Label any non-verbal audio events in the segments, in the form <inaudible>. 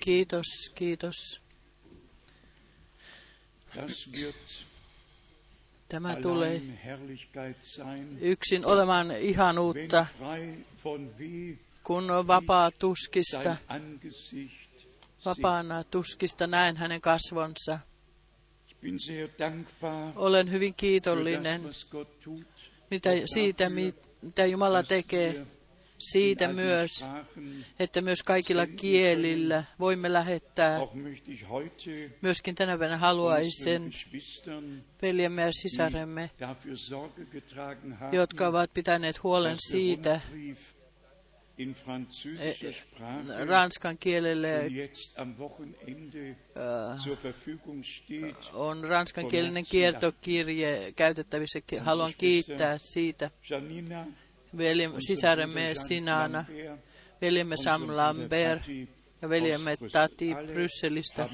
Kiitos, kiitos. Tämä tulee yksin olemaan ihanuutta, kun on vapaa tuskista, vapaana tuskista näen hänen kasvonsa. Olen hyvin kiitollinen. mitä, siitä, mitä Jumala tekee, siitä myös, että myös kaikilla kielillä voimme lähettää. Myöskin tänä päivänä haluaisin veljemme ja sisaremme, jotka ovat pitäneet huolen siitä Sprache ranskan kielelle äh, on ranskankielinen kiertokirje käytettävissä. Haluan kiittää siitä Janina, veljem, unser sisaremme Sinana, veljemme Sam Lambert ja veljemme. Tati Brysselistä.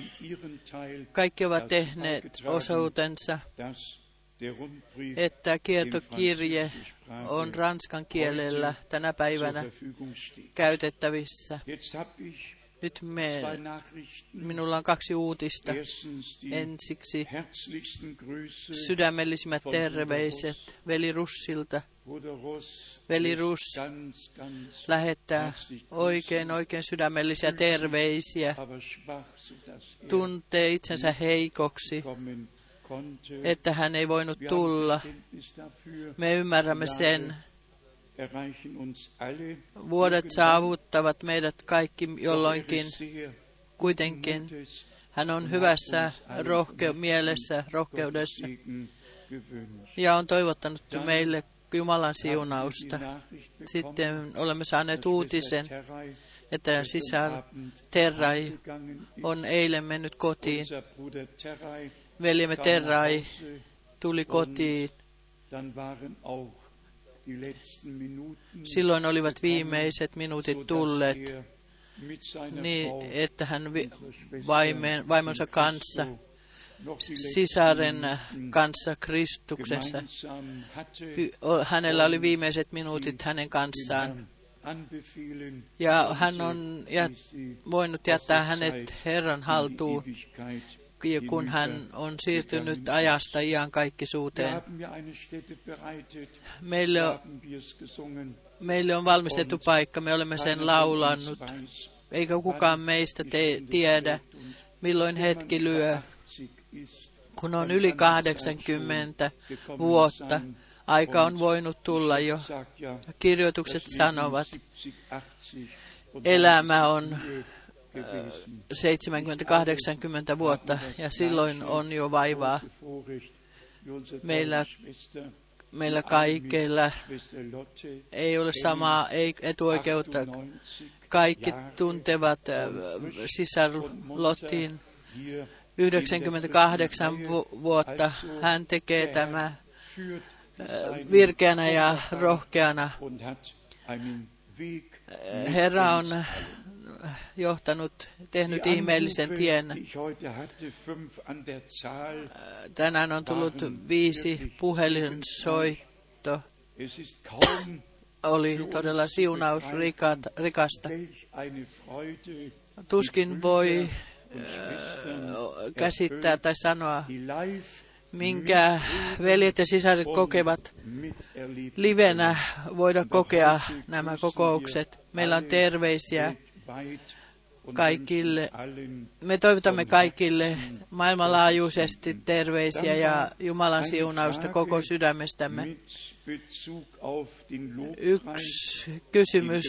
Kaikki ovat tehneet osuutensa, että kiertokirje on ranskan kielellä tänä päivänä käytettävissä. Nyt me, minulla on kaksi uutista. Ensiksi sydämellisimmät terveiset veli Russilta. Veli Russ Lähettää oikein, oikein sydämellisiä terveisiä. er Tuntee itsensä heikoksi, että hän ei voinut tulla. Me ymmärrämme sen. Vuodet saavuttavat meidät kaikki jolloinkin. Kuitenkin hän on hyvässä rohke- mielessä, rohkeudessa ja on toivottanut meille Jumalan siunausta. Sitten olemme saaneet uutisen, että sisar Terrai on eilen mennyt kotiin. Veljemme Terrai tuli kotiin. Silloin olivat viimeiset minuutit tulleet niin, että hän vaimonsa kanssa, sisaren kanssa Kristuksessa. Hänellä oli viimeiset minuutit hänen kanssaan. Ja hän on jät, voinut jättää hänet Herran haltuun, kun hän on siirtynyt ajasta iän Wir kaikkisuuteen. haben ja eine Stätte bereitet, Meille, gesungen. meille on valmistettu paikka, me olemme sen laulannut, eikä kukaan meistä te, tiedä, milloin hetki lyö, 80 ist, kun on yli 80 vuotta. Aika on voinut tulla jo. Kirjoitukset sanovat, 70, 80 und elämä on. 70-80 vuotta ja silloin on jo vaivaa. Meillä- Meillä kaikilla ei ole samaa ei- etuoikeutta. 98 Kaikki tuntevat äh, sisar Lottiin hier 98 vu- vuotta. Hän tekee tämä äh, virkeänä ja rohkeana. Weg Herra on äh, johtanut, tehnyt ihmeellisen tien. Zahl. Tänään on tullut viisi puhelinsoitto. Oli todella siunaus rikasta. Tuskin voi äh, käsittää tai sanoa, minkä veljet ja sisaret kokevat livenä voida kokea nämä kokoukset. Meillä on terveisiä kaikille. Me toivotamme kaikille maailmanlaajuisesti terveisiä ja Jumalan siunausta koko sydämestämme. Yksi kysymys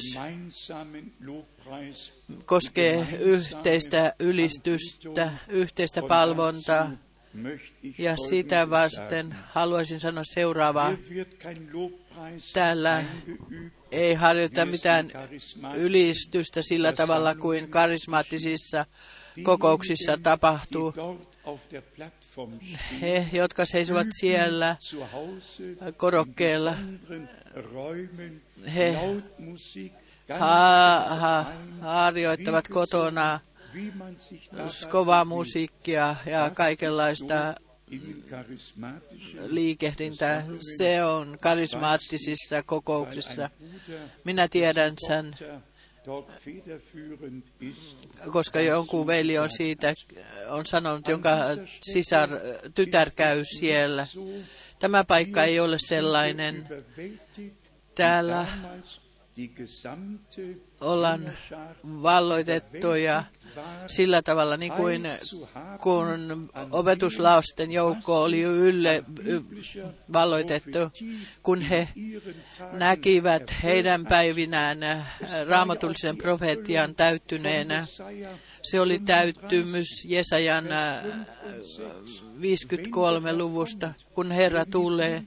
koskee yhteistä ylistystä, yhteistä palvontaa. Ja sitä vasten haluaisin sanoa seuraavaa. Täällä ei harjoita mitään ylistystä sillä tavalla kuin karismaattisissa kokouksissa tapahtuu. He, jotka seisovat siellä korokkeella, He ha, ha, harjoittavat kotona kovaa musiikkia ja kaikenlaista liikehdintää. Se on karismaattisissa kokouksissa. Minä tiedän sen koska jonkun veli on siitä on sanonut, jonka sisar, tytär käy siellä. Tämä paikka ei ole sellainen. Täällä ollaan valloitettuja sillä tavalla, niin kuin kun opetuslausten joukko oli ylle valloitettu, kun he näkivät heidän päivinään äh, raamatullisen profetian täyttyneenä. Se oli täyttymys Jesajan äh, 53 luvusta, kun Herra tulee,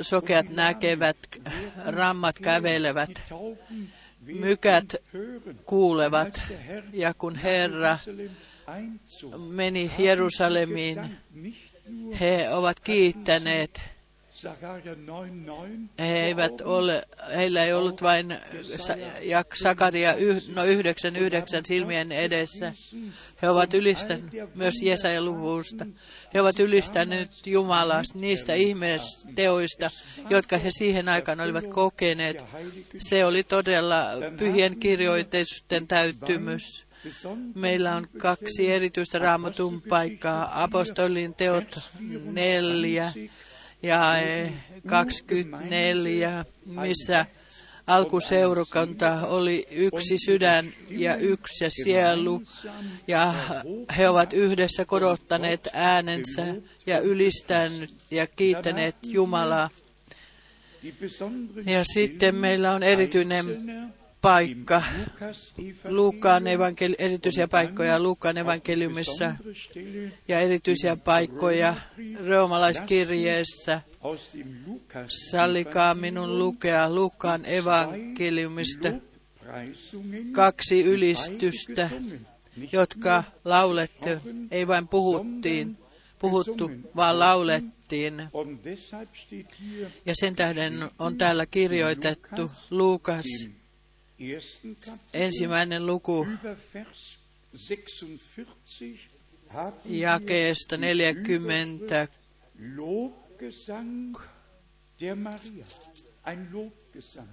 sokeat näkevät, rammat kävelevät, mykät kuulevat, ja kun Herra meni Jerusalemiin, he ovat kiittäneet. He eivät ole, heillä ei ollut vain Sakaria no yhdeksän yhdeksän silmien edessä. He ovat ylistäneet myös Jesajan luvusta. He ovat ylistäneet Jumalaa niistä ihmisteoista, jotka he siihen aikaan olivat kokeneet. Se oli todella pyhien kirjoitusten täyttymys. Meillä on kaksi erityistä raamatun paikkaa, apostolin teot neljä ja eh, 24, missä alkuseurakunta oli yksi sydän ja yksi sielu, ja he ovat yhdessä korottaneet äänensä ja ylistäneet ja kiittäneet Jumalaa. Ja sitten meillä on erityinen paikka, Luukkaan evankeli- erityisiä paikkoja Luukkaan evankeliumissa ja erityisiä paikkoja roomalaiskirjeessä. Sallikaa minun lukea Luukkaan evankeliumista kaksi ylistystä, jotka laulettu, ei vain puhuttiin, puhuttu, vaan laulettiin. Ja sen tähden on täällä kirjoitettu Luukas ensimmäinen luku jakeesta 40 Lobgesang der Maria. Ein Lobgesang.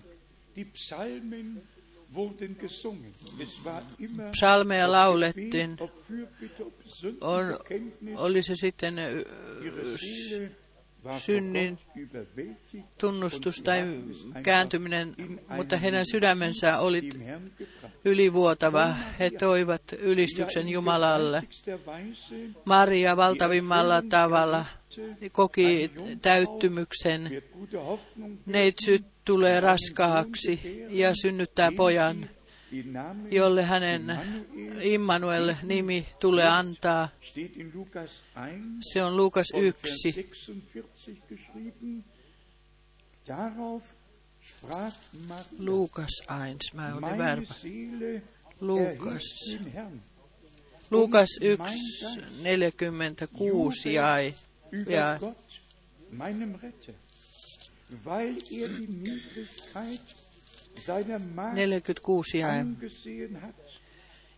Die Psalmen wurden gesungen. Psalmeja laulettiin. On, oli se sitten synnin tunnustus tai kääntyminen, mutta heidän sydämensä oli ylivuotava. He toivat ylistyksen Jumalalle. Maria valtavimmalla tavalla koki täyttymyksen. Neitsyt tulee raskaaksi ja synnyttää pojan, jolle hänen Immanuel-nimi tulee antaa. steht in Lukas 1 Se on Luukas und Vers 1, 46 geschrieben. Darauf sprach Maria, Luukas 1, mä olin väärä. Luukas. Luukas 1, 46 jäi. Ja. 46 jäi. angesehen hat.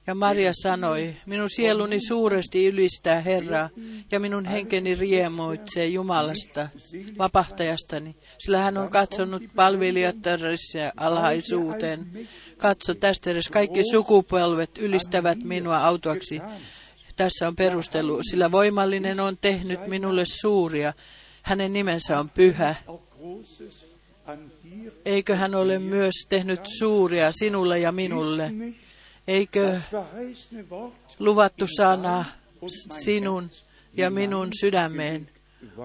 Ja Maria sanoi, minun sieluni suuresti ylistää Herraa, ja minun henkeni riemuitsee Jumalasta, vapahtajastani, sillä hän on katsonut palvelijattärissa alhaisuuteen. Katso, tästä edes kaikki sukupolvet ylistävät minua autoaksi. Tässä on perustelu, sillä voimallinen on tehnyt minulle suuria. Hänen nimensä on pyhä. Eikö hän ole myös tehnyt suuria sinulle ja minulle? Eikö luvattu sana sinun ja minun sydämeen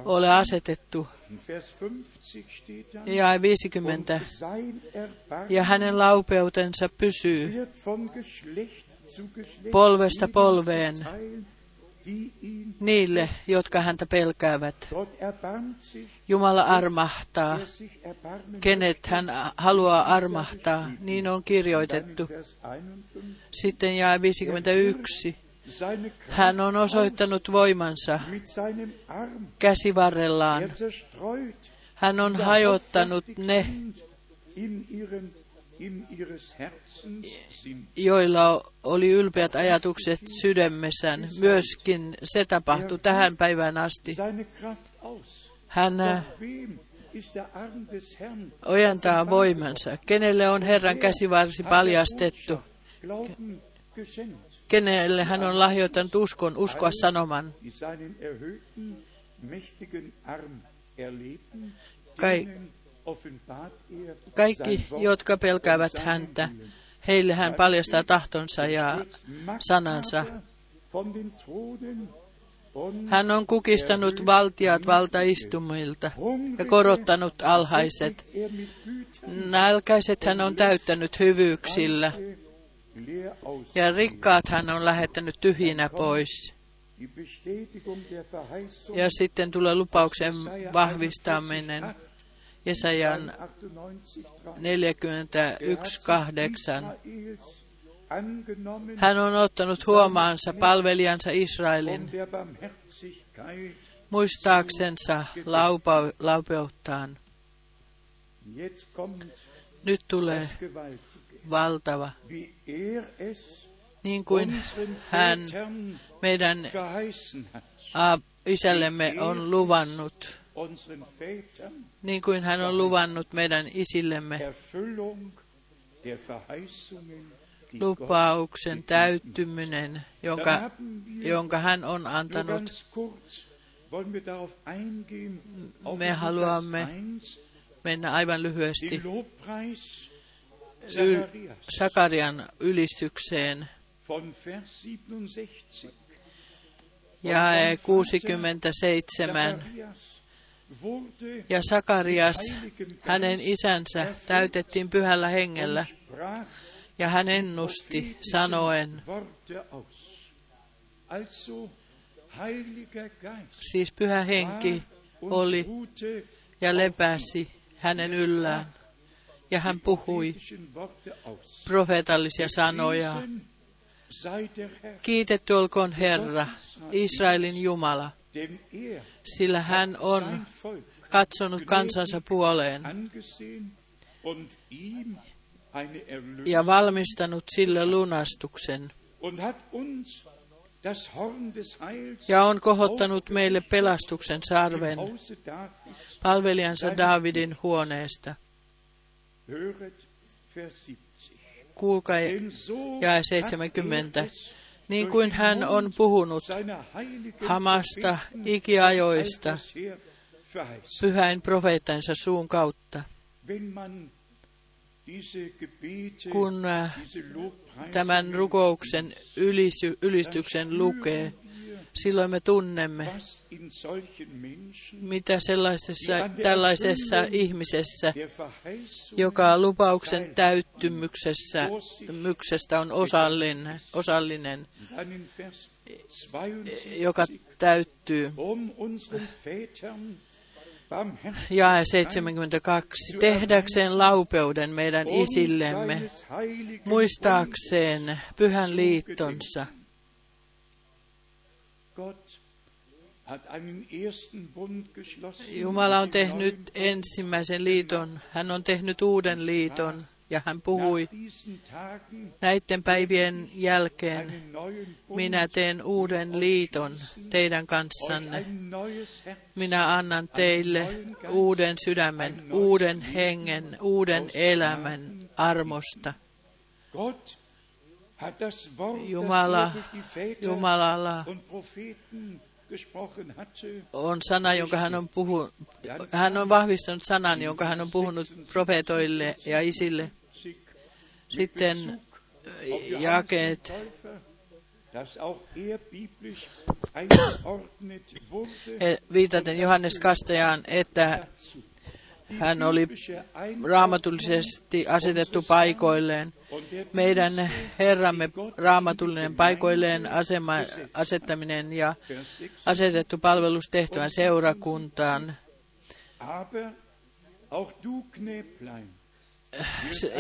ole asetettu. in Vers 50 steht dann, Ja 50. und sein Erbarmen Ja hänen laupeutensa pysyy polvesta polveen niille, jotka häntä pelkäävät. Jumala armahtaa, kenet hän haluaa armahtaa. Niin on kirjoitettu. Vers 51, Sitten jää 51. seine Kraft Hän on osoittanut voimansa käsivarrellaan. Hän on hajottanut ne, in ihren in ihres Herzens sind. joilla oli ylpeät ajatukset sydämessään. Myöskin se tapahtui tähän päivään asti. Hän äh, Doch wem ist der Arm des Herrn ojentaa voimansa. Kenelle on Herran käsivarsi paljastettu? Glauben geschenkt, Kenelle hän on lahjoittanut uskon, uskoa sanoman? die Kaikki, jotka pelkäävät häntä, heille hän paljastaa tahtonsa ja sanansa. Hän on kukistanut valtiat valtaistumilta ja korottanut alhaiset. Nälkäiset hän on täyttänyt hyvyyksillä ja rikkaat hän on lähettänyt tyhjinä pois. Ja sitten tulee lupauksen vahvistaminen Jesajan 41, 8. angenommen Hän on ottanut huomaansa palvelijansa Israelin muistaaksensa laupeuttaan. Nyt tulee valtava, niin kuin hän meidän isällemme on luvannut, niin kuin hän on luvannut meidän isillemme lupauksen täyttyminen, jonka, jonka hän on antanut. Me haluamme 1, Mennä aivan lyhyesti Yl- Sakarian ylistykseen. von Vers 77. Jae 67. Ja Sakarias, hänen isänsä, täytettiin pyhällä hengellä, ja hän ennusti sanoen, siis pyhä henki oli ja lepäsi hänen yllään. Ja hän puhui profeetallisia sanoja. Kiitetty olkoon Herra, Israelin Jumala, sillä hän on katsonut kansansa puoleen ja valmistanut sille lunastuksen ja on kohottanut meille pelastuksen sarven palvelijansa Daavidin huoneesta. Höret Vers 70. Kuulkaa jae hat 70. Niin kuin hän on puhunut Hamasta ikiajoista pyhäin profeettansa suun kautta. Kun äh, tämän rukouksen ylistyksen lukee, silloin me tunnemme, mitä sellaisessa, tällaisessa ihmisessä, joka lupauksen täyttymyksessä myksestä on osallinen, osallinen, dann in Vers 72 joka täyttyy. um Jae 72. Tehdäkseen laupeuden meidän um isillemme, muistaakseen pyhän liittonsa. Jumala on tehnyt ensimmäisen liiton, hän on tehnyt uuden liiton ja hän puhui näiden päivien jälkeen, minä teen uuden liiton teidän kanssanne. Minä annan teille uuden sydämen, uuden hengen, uuden elämän armosta. Jumala, Jumalalla on sana, jonka hän on puhunut, hän on vahvistanut sanan, jonka hän on puhunut profeetoille ja isille. Sitten auf jakeet. er viitaten Johannes Kastajaan, että hän oli raamatullisesti asetettu paikoilleen. Meidän Herramme raamatullinen paikoilleen asema, asettaminen ja Vers 6, asetettu palvelustehtävän seurakuntaan.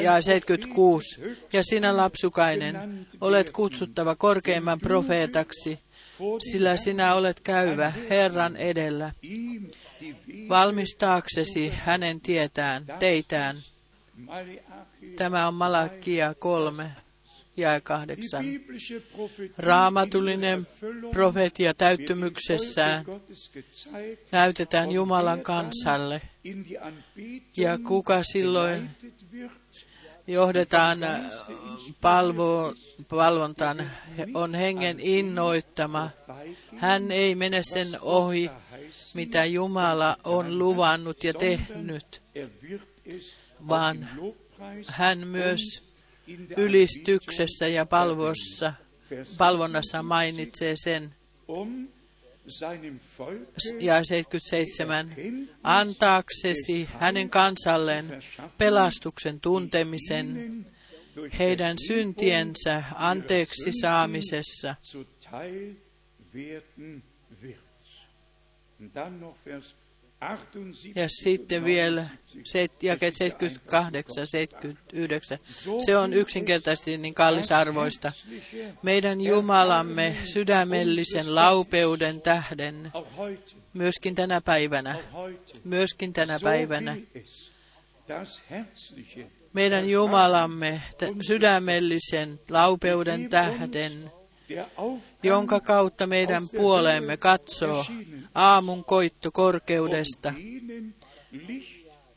Ja 76. Ja sinä lapsukainen, olet kutsuttava korkeimman profeetaksi, sillä sinä olet käyvä Herran edellä, valmistaaksesi hänen tietään, teitään. Tämä on Malakia kolme. ja kahdeksan. Raamatullinen profetia täyttymyksessään näytetään Jumalan kansalle. Ja kuka silloin johdetaan palvo, palvontaan, on hengen innoittama. Hän ei mene sen ohi, mitä Jumala on luvannut ja tehnyt, vaan hän myös ylistyksessä ja palvossa, palvonnassa mainitsee sen. Ja 77. Antaaksesi hänen kansalleen pelastuksen tuntemisen heidän syntiensä anteeksi saamisessa. Ja sitten vielä jakeet 78, 79. Se on yksinkertaisesti niin kallisarvoista. Meidän Jumalamme sydämellisen laupeuden tähden, myöskin tänä päivänä, myöskin tänä päivänä, meidän Jumalamme sydämellisen laupeuden tähden, jonka kautta meidän puoleemme katsoo aamun koitto korkeudesta,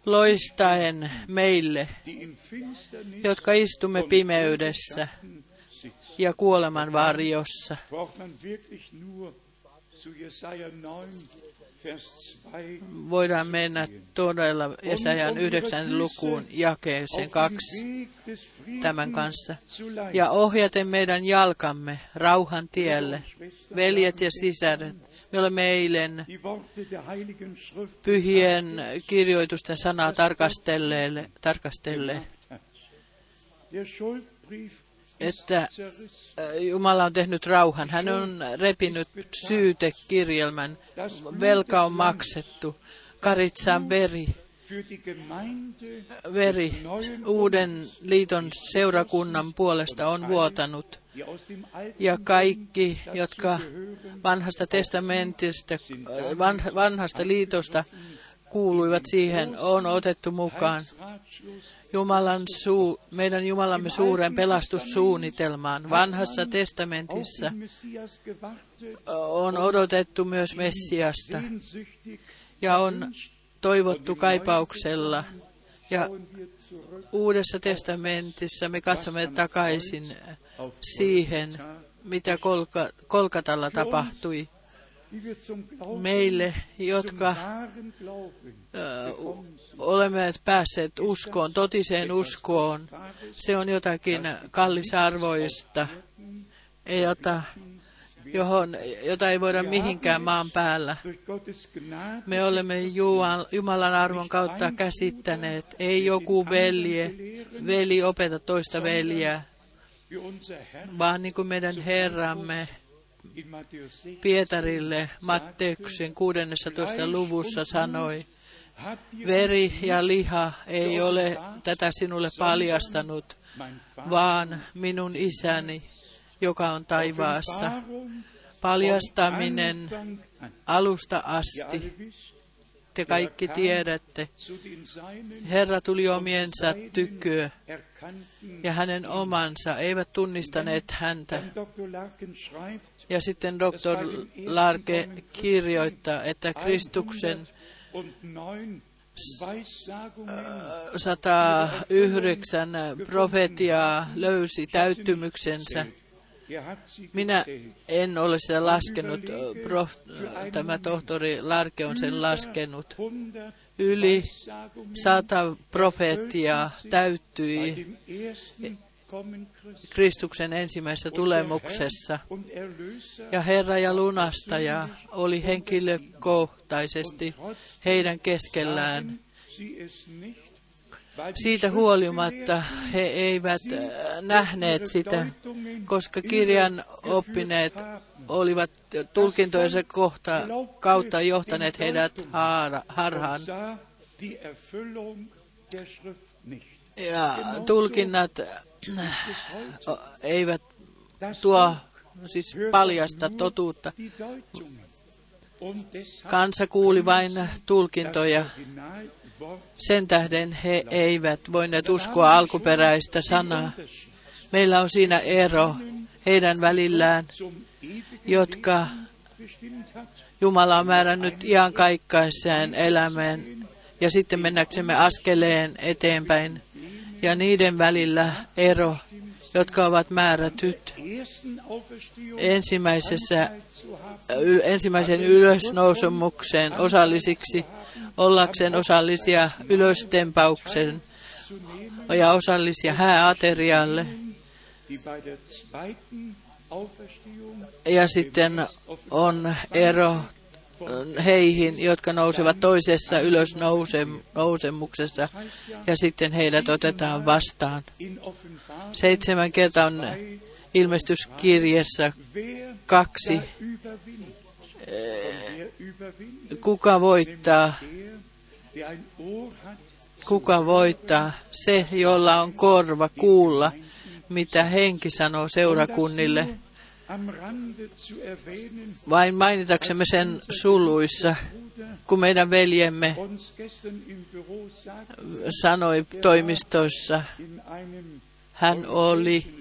loistaen meille, jotka istumme pimeydessä ja kuoleman varjossa. Voidaan mennä todella Jesajan 9 lukuun jakeeseen kaksi tämän kanssa. Ja ohjaten meidän jalkamme rauhan tielle, veljet ja sisaret, me olemme eilen pyhien kirjoitusten sanaa tarkastelleelle, tarkastelleelle että Jumala on tehnyt rauhan. Hän on repinyt syytekirjelmän. Velka on maksettu. Karitsan veri. Veri uuden liiton seurakunnan puolesta on vuotanut. Ja kaikki, jotka vanhasta testamentista, vanhasta liitosta kuuluivat siihen, on otettu mukaan. Jumalan suu, meidän Jumalamme suuren pelastussuunnitelmaan. Vanhassa testamentissa on odotettu myös Messiasta ja on toivottu kaipauksella. Ja Uudessa testamentissa me katsomme takaisin siihen, mitä Kolka, Kolkatalla tapahtui meille, jotka olemme päässeet uskoon, totiseen uskoon. Se on jotakin kallisarvoista, jota, johon, jota ei voida mihinkään maan päällä. Me olemme Jumalan arvon kautta käsittäneet, ei joku velje, veli opeta toista veljeä, vaan niin kuin meidän Herramme Pietarille Matteuksen 16. luvussa sanoi, veri ja liha ei ole tätä sinulle paljastanut, vaan minun isäni, joka on taivaassa. Paljastaminen alusta asti. Te kaikki tiedätte. Herra tuli omiensa tyköä ja hänen omansa eivät tunnistaneet häntä. Ja sitten doktor Larke kirjoittaa, että Kristuksen 109 profetiaa löysi täyttymyksensä. Minä en ole sitä laskenut, prof, tämä tohtori Larke on sen laskenut. Yli sata profeettia täyttyi Kristuksen ensimmäisessä tulemuksessa. Ja Herra ja lunastaja oli henkilökohtaisesti heidän keskellään. Siitä huolimatta he eivät äh, nähneet sitä, koska kirjan oppineet olivat tulkintojensa kohta, kautta johtaneet heidät harhaan ja tulkinnat eivät tuo siis paljasta totuutta. Kansa kuuli vain tulkintoja. Sen tähden he eivät voineet uskoa alkuperäistä sanaa. Meillä on siinä ero heidän välillään, jotka. Jumala on määrännyt iankaikkaisenään elämään ja sitten mennäksemme askeleen eteenpäin ja niiden välillä ero, jotka ovat määrätyt ensimmäisessä, ensimmäisen ylösnousemukseen osallisiksi, ollakseen osallisia ylöstempauksen ja osallisia hääaterialle. Ja sitten on ero heihin, jotka nousevat toisessa ylösnousemuksessa, ja sitten heidät otetaan vastaan. Seitsemän kertaa on ilmestyskirjassa kaksi. Kuka voittaa? Kuka voittaa? Se, jolla on korva kuulla, mitä henki sanoo seurakunnille. Vain mainitaksemme sen suluissa, kun meidän veljemme sanoi einem hän oli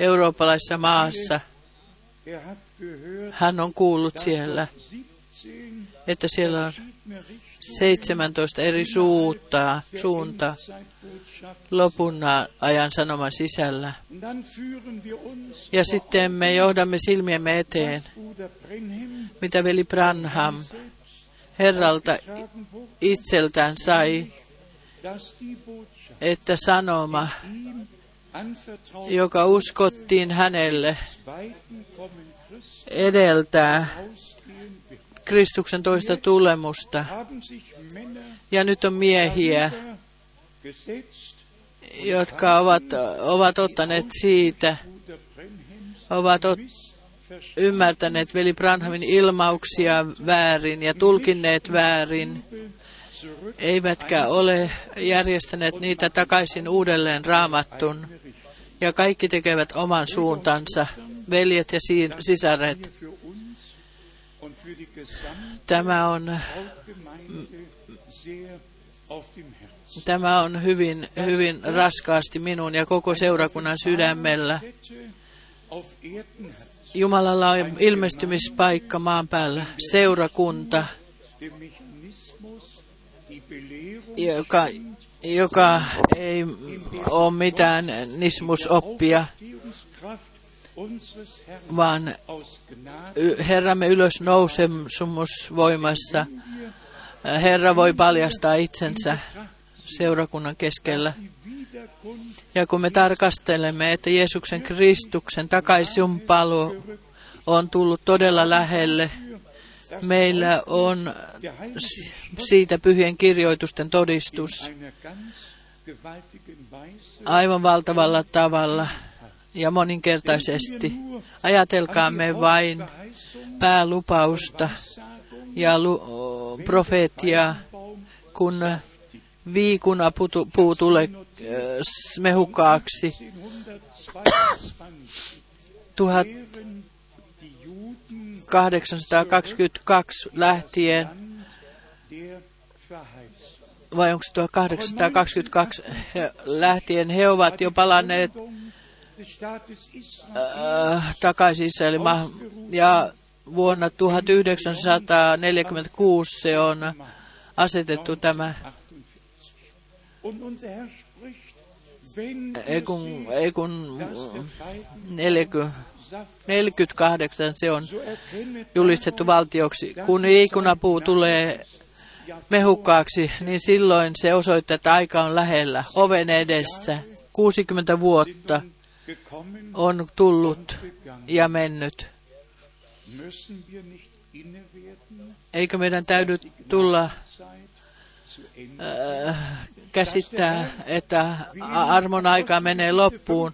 eurooppalaisessa maassa. Hän on kuullut siellä, dort 17 että siellä on verschiedene Richtungen 17 eri suuntaa, suunta lopun ajan sanoman sisällä. Ja sitten me johdamme silmiemme eteen, mitä veli Branham Herralta itseltään sai, että sanoma, joka uskottiin hänelle, edeltää. Kristuksen toista tulemusta. Ja nyt on miehiä, jotka ovat, ovat ottaneet siitä, ovat ot, ymmärtäneet veli Branhamin ilmauksia väärin ja tulkinneet väärin, eivätkä ole järjestäneet niitä takaisin uudelleen raamattun. Ja kaikki tekevät oman suuntansa, veljet ja sisaret. Tämä on, tämä on hyvin, hyvin raskaasti minun ja koko seurakunnan sydämellä. Jumalalla on ilmestymispaikka maan päällä, seurakunta, joka, joka ei ole mitään nismusoppia, vaan Herramme ylösnousemusvoimassa. Herra voi paljastaa itsensä seurakunnan keskellä. Ja kun me tarkastelemme, että Jeesuksen Kristuksen takaisin paluu on tullut todella lähelle, meillä on siitä pyhien kirjoitusten todistus aivan valtavalla tavalla ja moninkertaisesti. Ajatelkaamme vain päälupausta ja lu- profeettia, kun viikunapuu tulee äh, mehukkaaksi 1922 <coughs> 822 lähtien, vai onko se 1822 lähtien, he ovat jo palanneet äh, takaisin Israelin ja vuonna 1946 se on asetettu tämä. Ei kun, ei kun 40 48 se on julistettu valtioksi. Kun viikunapuu tulee mehukkaaksi, niin silloin se osoittaa, että aika on lähellä, oven edessä. 60 vuotta on tullut ja mennyt. Eikö meidän täydy tulla äh, käsittää, että armon aika menee loppuun,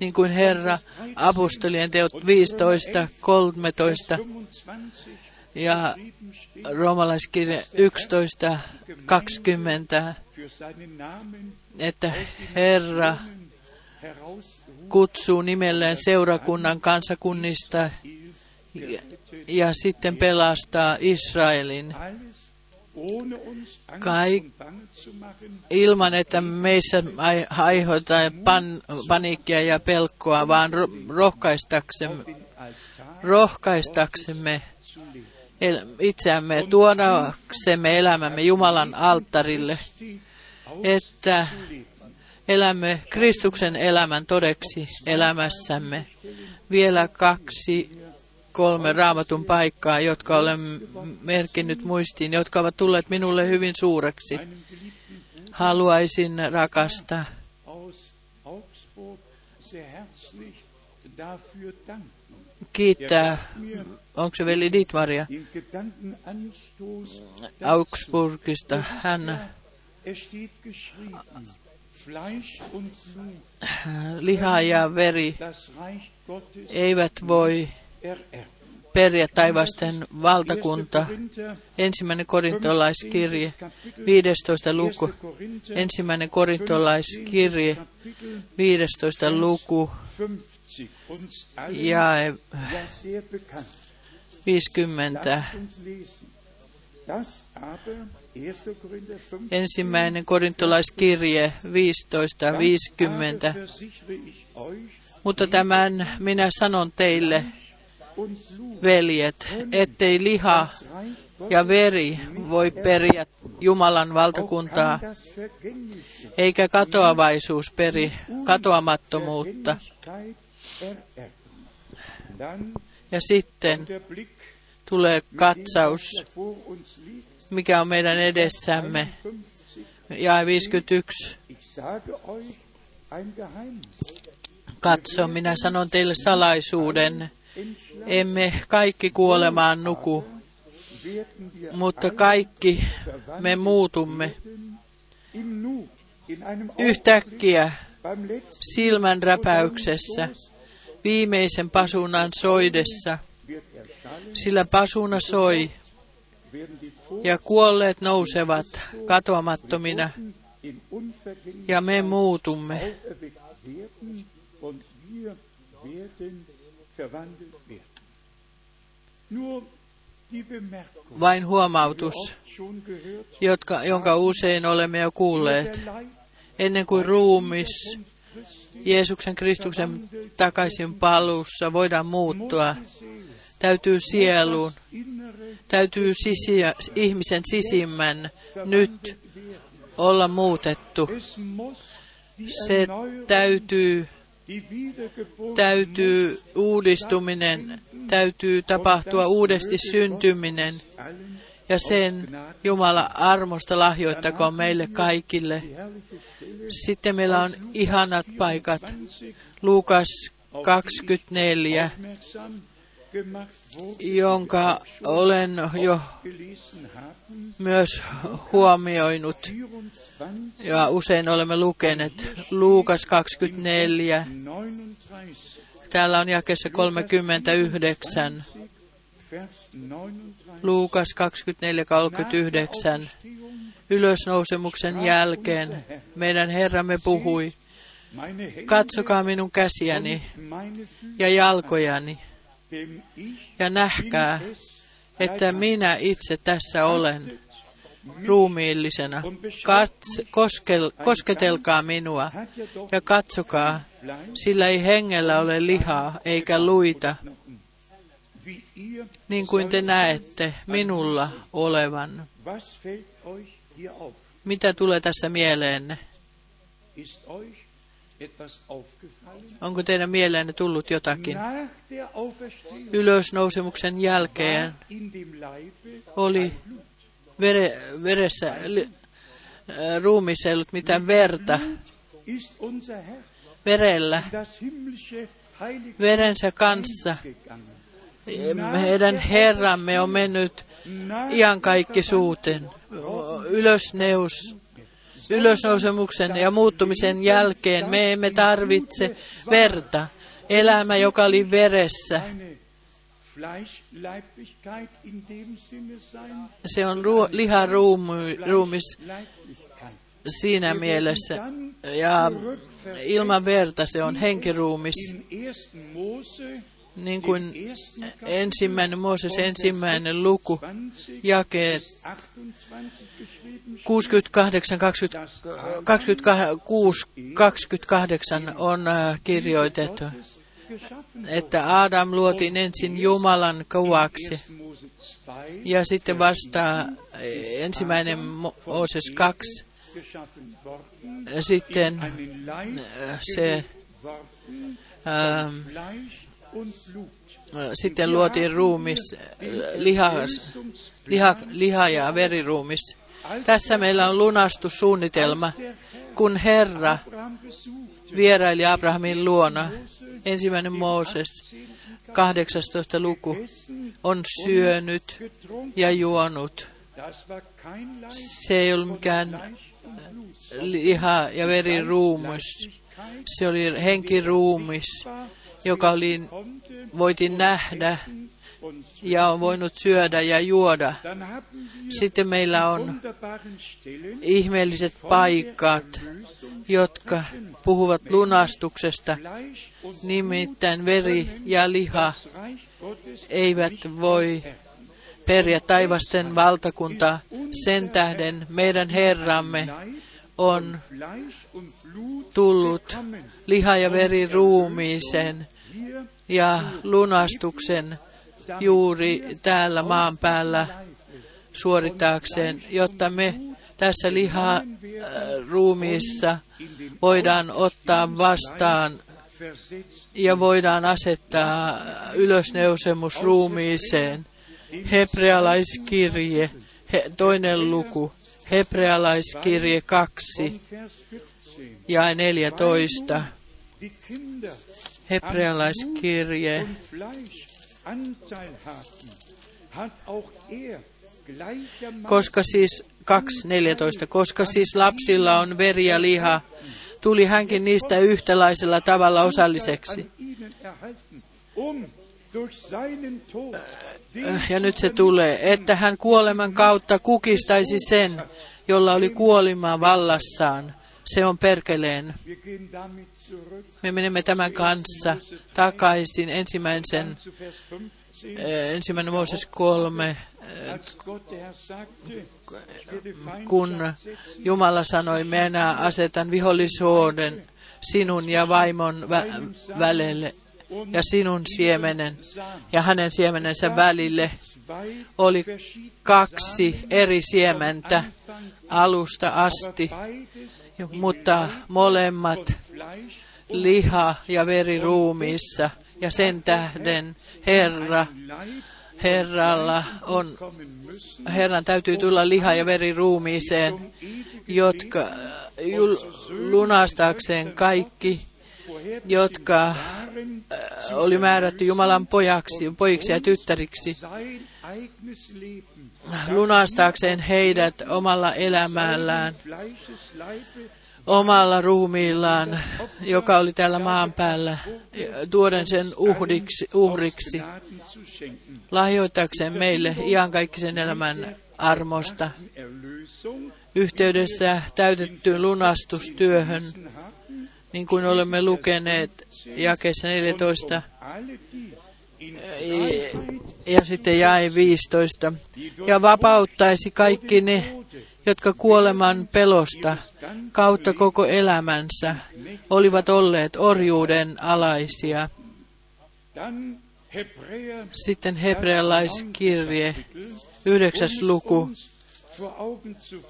niin kuin Herra apostolien teot 15, 13 25 ja roomalaiskirja 11, 20, für seinen Namen että Herra kutsuu nimelleen seurakunnan kansakunnista ja, ja sitten pelastaa Israelin. Kaik- ilman, että meissä ai- aiheutetaan pan, paniikkia ja pelkoa, vaan ro, rohkaistaksemme, rohkaistaksemme el, itseämme, tuodaksemme elämämme Jumalan alttarille, että elämme Kristuksen elämän todeksi elämässämme. Vielä kaksi, kolme raamatun paikkaa, jotka olen merkinnyt muistiin, jotka ovat tulleet minulle hyvin suureksi. Haluaisin danken. kiittää, onko se veli Dietmaria Augsburgista. Hän liha ja veri eivät voi periä taivasten 1. valtakunta. Ensimmäinen korintolaiskirje, 15. 15. luku. 1. Korinther, Ensimmäinen korintolaiskirje, 15. luku 50. Uns allen ja ja sehr bekannt. 50. Lasst uns lesen. Das aber, 1. Korinther 15, Ensimmäinen korintolaiskirje 15, 50. aber versichere ich euch, Mutta tämän minä sanon teille, veljet, ettei liha ja veri voi periä Jumalan valtakuntaa, eikä katoavaisuus peri katoamattomuutta. Ja sitten tulee katsaus, mikä on meidän edessämme. 51. Ja 51. Ich sage euch ein Geheimnis. Katso, minä sanon teille salaisuuden. Emme kaikki kuolemaan nuku, mutta kaikki me muutumme yhtäkkiä beim letzten silmän räpäyksessä, viimeisen pasunan soidessa, sillä pasuna soi ja kuolleet nousevat katoamattomina ja me muutumme. Vain huomautus, jotka, jonka usein olemme jo kuulleet. Ennen kuin ruumis Jeesuksen Kristuksen takaisin paluussa voidaan muuttua, täytyy sieluun, täytyy sisiä, ihmisen sisimmän nyt olla muutettu. Se täytyy, täytyy uudistuminen, täytyy tapahtua uudesti syntyminen ja sen Jumala armosta lahjoittakoon meille kaikille. Sitten meillä on ihanat paikat. 20 Lukas 24, aufmerksam gemacht wurde, jonka olen jo myös huomioinut 24, ja usein olemme lukeneet. Luukas 24, 39, täällä on jakeessa 39. Vers 39. Luukas 24, 39. Ylösnousemuksen jälkeen meidän Herramme puhui, katsokaa minun käsiäni ja jalkojani ja nähkää, että minä itse tässä olen ruumiillisena. Kats, koskel, kosketelkaa minua ja katsokaa, sillä ei hengellä ole lihaa eikä luita, niin kuin te näette minulla olevan. Mitä tulee tässä mieleenne? Onko teidän mieleenne tullut jotakin? Ylösnousemuksen jälkeen oli vere, veressä, li, äh, ollut mitään verta. Verellä, verensä kanssa, meidän Herramme on mennyt iankaikkisuuteen. Ylösneus, ylösnousemuksen ja muuttumisen jälkeen me emme tarvitse verta. Elämä, joka oli veressä, se on ruo, liharuumis siinä mielessä. Ja ilman verta se on henkiruumis. In 1. Mose niin kuin ensimmäinen Mooses ensimmäinen luku, jakeet 68, 20, 26, 28 on äh, kirjoitettu, että Adam luotiin ensin Jumalan kuvaksi ja sitten vasta ensimmäinen Mooses 2, sitten äh, se ähm, sitten luotiin ruumis, liha, liha, liha ja veriruumis. Tässä meillä on lunastussuunnitelma, kun Herra vieraili Abrahamin luona. Ensimmäinen Mooses, 18. luku, on syönyt ja juonut. Se ei ollut mikään liha- ja veriruumis. Se oli henkiruumis, joka oli, voitiin nähdä ja on voinut syödä ja juoda. Sitten meillä on ihmeelliset paikat, jotka puhuvat lunastuksesta, nimittäin veri ja liha eivät voi periä taivasten valtakuntaa. Sen tähden meidän Herramme on tullut liha- ja veriruumiisen ja lunastuksen juuri täällä maan päällä suorittaakseen, jotta me tässä liharuumiissa voidaan ottaa vastaan ja voidaan asettaa ylösneusemus ruumiiseen. Hebrealaiskirje, he, toinen luku, Hebrealaiskirje 2 ja 14. Hebrealaiskirje koska siis 2.14, koska siis lapsilla on veri ja liha, tuli hänkin niistä yhtälaisella tavalla osalliseksi. Ja nyt se tulee, että hän kuoleman kautta kukistaisi sen, jolla oli kuolimaa vallassaan. Se on perkeleen. Me menemme tämän kanssa takaisin ensimmäisen, ensimmäinen Mooses kolme, kun Jumala sanoi, minä asetan vihollisuuden sinun ja vaimon vä- välille ja sinun siemenen ja hänen siemenensä välille oli kaksi eri siementä alusta asti, mutta molemmat liha ja veri ruumiissa. Ja sen tähden Herra, Herralla on, Herran täytyy tulla liha ja veri ruumiiseen, jotka lunastaakseen kaikki, jotka oli määrätty Jumalan pojaksi, pojiksi ja tyttäriksi, lunastaakseen heidät omalla elämällään, omalla ruumiillaan, joka oli täällä maan päällä, tuoden sen uhriksi, uhriksi lahjoitakseen meille iankaikkisen elämän armosta. Yhteydessä täytettyyn lunastustyöhön, niin kuin olemme lukeneet jakeessa 14 ja sitten jae 15, ja vapauttaisi kaikki ne, jotka kuoleman pelosta kautta koko elämänsä olivat olleet orjuuden alaisia. Sitten hebrealaiskirje, yhdeksäs luku,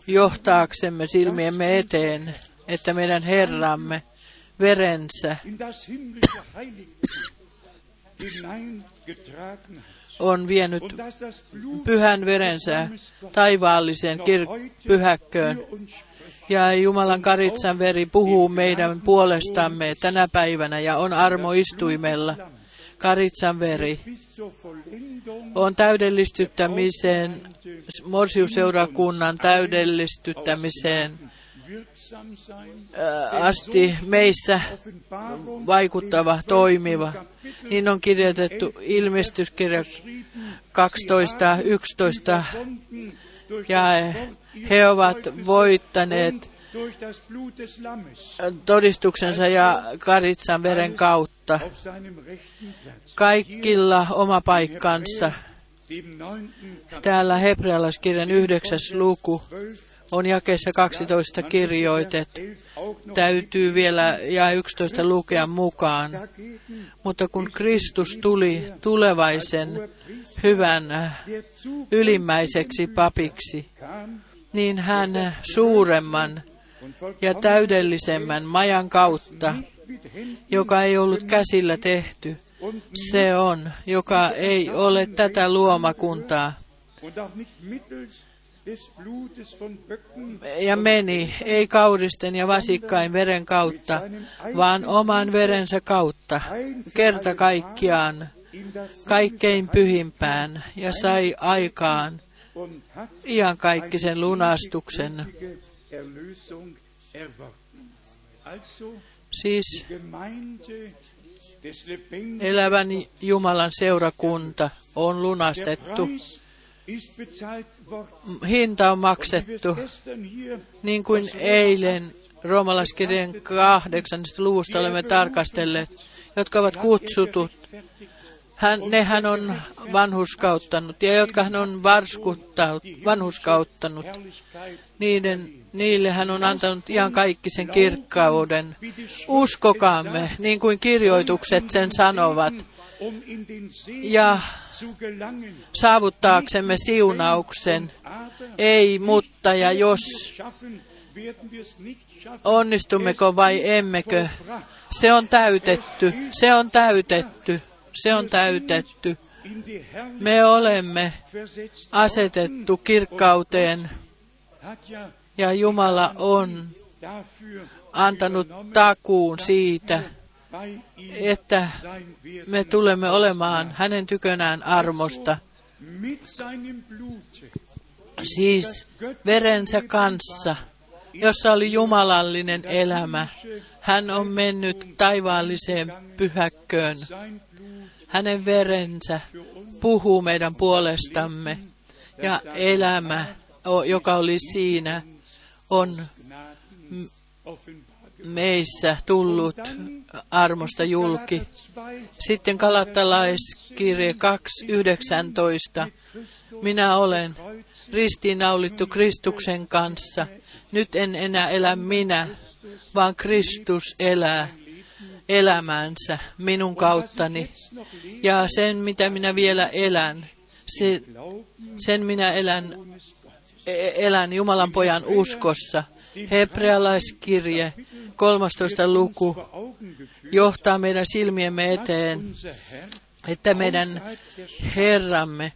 johtaaksemme silmiemme eteen, että meidän Herramme verensä. On vienyt pyhän verensä taivaalliseen kir- pyhäkköön. Ja Jumalan karitsan veri puhuu meidän puolestamme tänä päivänä ja on armo istuimella. Karitsan veri on täydellistyttämiseen, morsiuseurakunnan täydellistyttämiseen asti meissä vaikuttava, toimiva. Niin on kirjoitettu ilmestyskirja 12, 11, ja he ovat voittaneet todistuksensa ja karitsan veren kautta. kaikilla oma paikkansa. Täällä hebrealaiskirjan yhdeksäs luku 12 on jakeessa 12 kirjoitettu. 11 auch noch Täytyy vielä ja 11 lukea mukaan. Mutta kun Kristus tuli tulevaisen hyvän ylimmäiseksi papiksi, niin hän suuremman ja täydellisemmän majan kautta, joka ei ollut käsillä tehty, se on, joka ei ole tätä luomakuntaa, ja meni, ei kaudisten ja vasikkain veren kautta, vaan oman verensä kautta, kerta kaikkiaan, kaikkein pyhimpään, ja sai aikaan iankaikkisen lunastuksen. Siis elävän Jumalan seurakunta on lunastettu, Hinta on maksettu, niin kuin eilen roomalaiskirjan kahdeksannesta luvusta olemme tarkastelleet, jotka ovat kutsutut. Hän, ne hän on vanhuskauttanut ja jotka hän on vanhuskauttanut, niiden, niille hän on antanut ihan kaikki sen kirkkauden. Uskokaamme, niin kuin kirjoitukset sen sanovat, ja. Saavuttaaksemme siunauksen, ei mutta ja jos, onnistummeko vai emmekö, se on täytetty, se on täytetty, se on täytetty. Me olemme asetettu kirkkauteen ja Jumala on antanut takuun siitä, että me tulemme olemaan hänen tykönään armosta, siis verensä kanssa, jossa oli jumalallinen elämä. Hän on mennyt taivaalliseen pyhäkköön. Hänen verensä puhuu meidän puolestamme ja elämä, joka oli siinä, on. Meissä tullut armosta julki. Galater 2, Sitten Kalattalaiskirje 2.19. Minä olen ristiinnaulittu Kristuksen kanssa. Nyt en enää elä minä, vaan Kristus elää elämäänsä minun kauttani. Ja sen, mitä minä vielä elän, se, sen minä elän, e- elän Jumalan pojan uskossa. Hebrealaiskirje, 13. luku, johtaa meidän silmiemme eteen, että meidän Herramme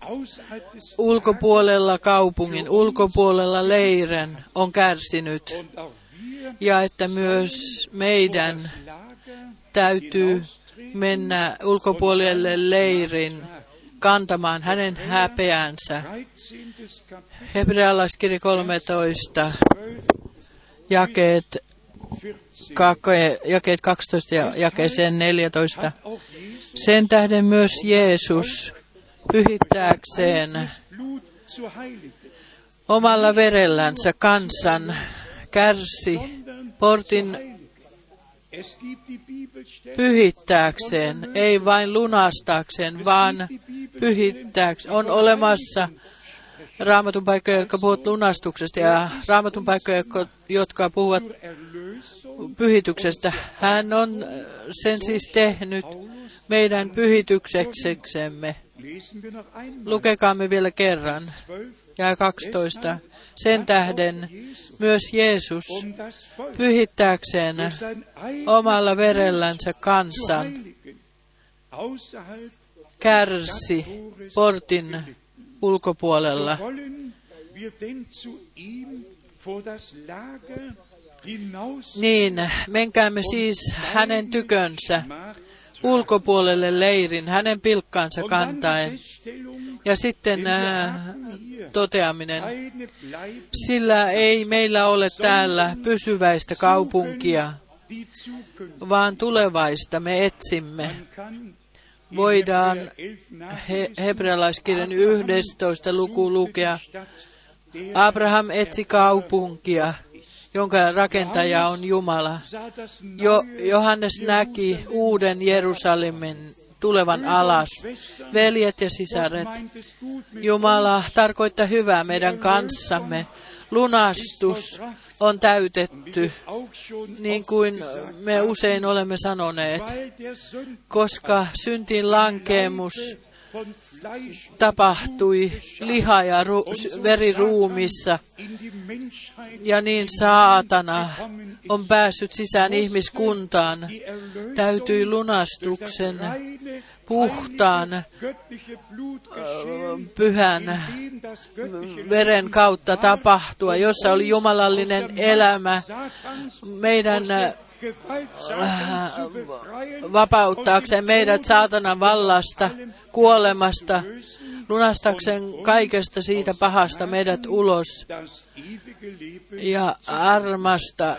ulkopuolella kaupungin, ulkopuolella leiren on kärsinyt ja että myös meidän täytyy mennä ulkopuolelle leirin kantamaan hänen häpeänsä. 13. Kapitel Hebrealaiskirja 13, 12, jakeet, 14. kake, jakeet 12 ja jakeeseen 14. Auch Jesus Sen tähden myös Jeesus pyhittääkseen omalla verellänsä kansan kärsi portin pyhittääkseen, ei vain lunastaakseen, vaan pyhittääkseen. On olemassa raamatun paikkoja, jotka puhuvat lunastuksesta ja raamatun paikkoja, jotka, puhuvat pyhityksestä. Hän on äh, sen siis tehnyt meidän pyhitykseksemme. Lukekaamme vielä kerran. 12. Ja 12. Sen tähden myös Jeesus pyhittääkseen omalla verellänsä kansan kärsi portin ulkopuolella. Niin, menkäämme siis hänen tykönsä ulkopuolelle leirin, hänen pilkkaansa kantaen. Ja sitten äh, toteaminen, sillä ei meillä ole täällä pysyväistä kaupunkia, vaan tulevaista me etsimme. Voidaan Hebräer 11 he, hebrealaiskirjan Abraham 11. luku lukea. Abraham etsi kaupunkia, jonka rakentaja on Jumala. Jo, Johannes näki uuden Jerusalemin tulevan alas. Veljet ja sisaret, Jumala tarkoittaa hyvää meidän kanssamme. Lunastus on täytetty, niin kuin me usein olemme sanoneet, koska syntiin lankeemus tapahtui liha- ja ru- veriruumissa, ja niin saatana on päässyt sisään ihmiskuntaan. Täytyi lunastuksen puhtaan, pyhän veren kautta tapahtua, jossa oli jumalallinen elämä meidän äh, vapauttaakseen meidät saatanan vallasta, kuolemasta, lunastakseen kaikesta siitä pahasta meidät ulos ja armasta äh,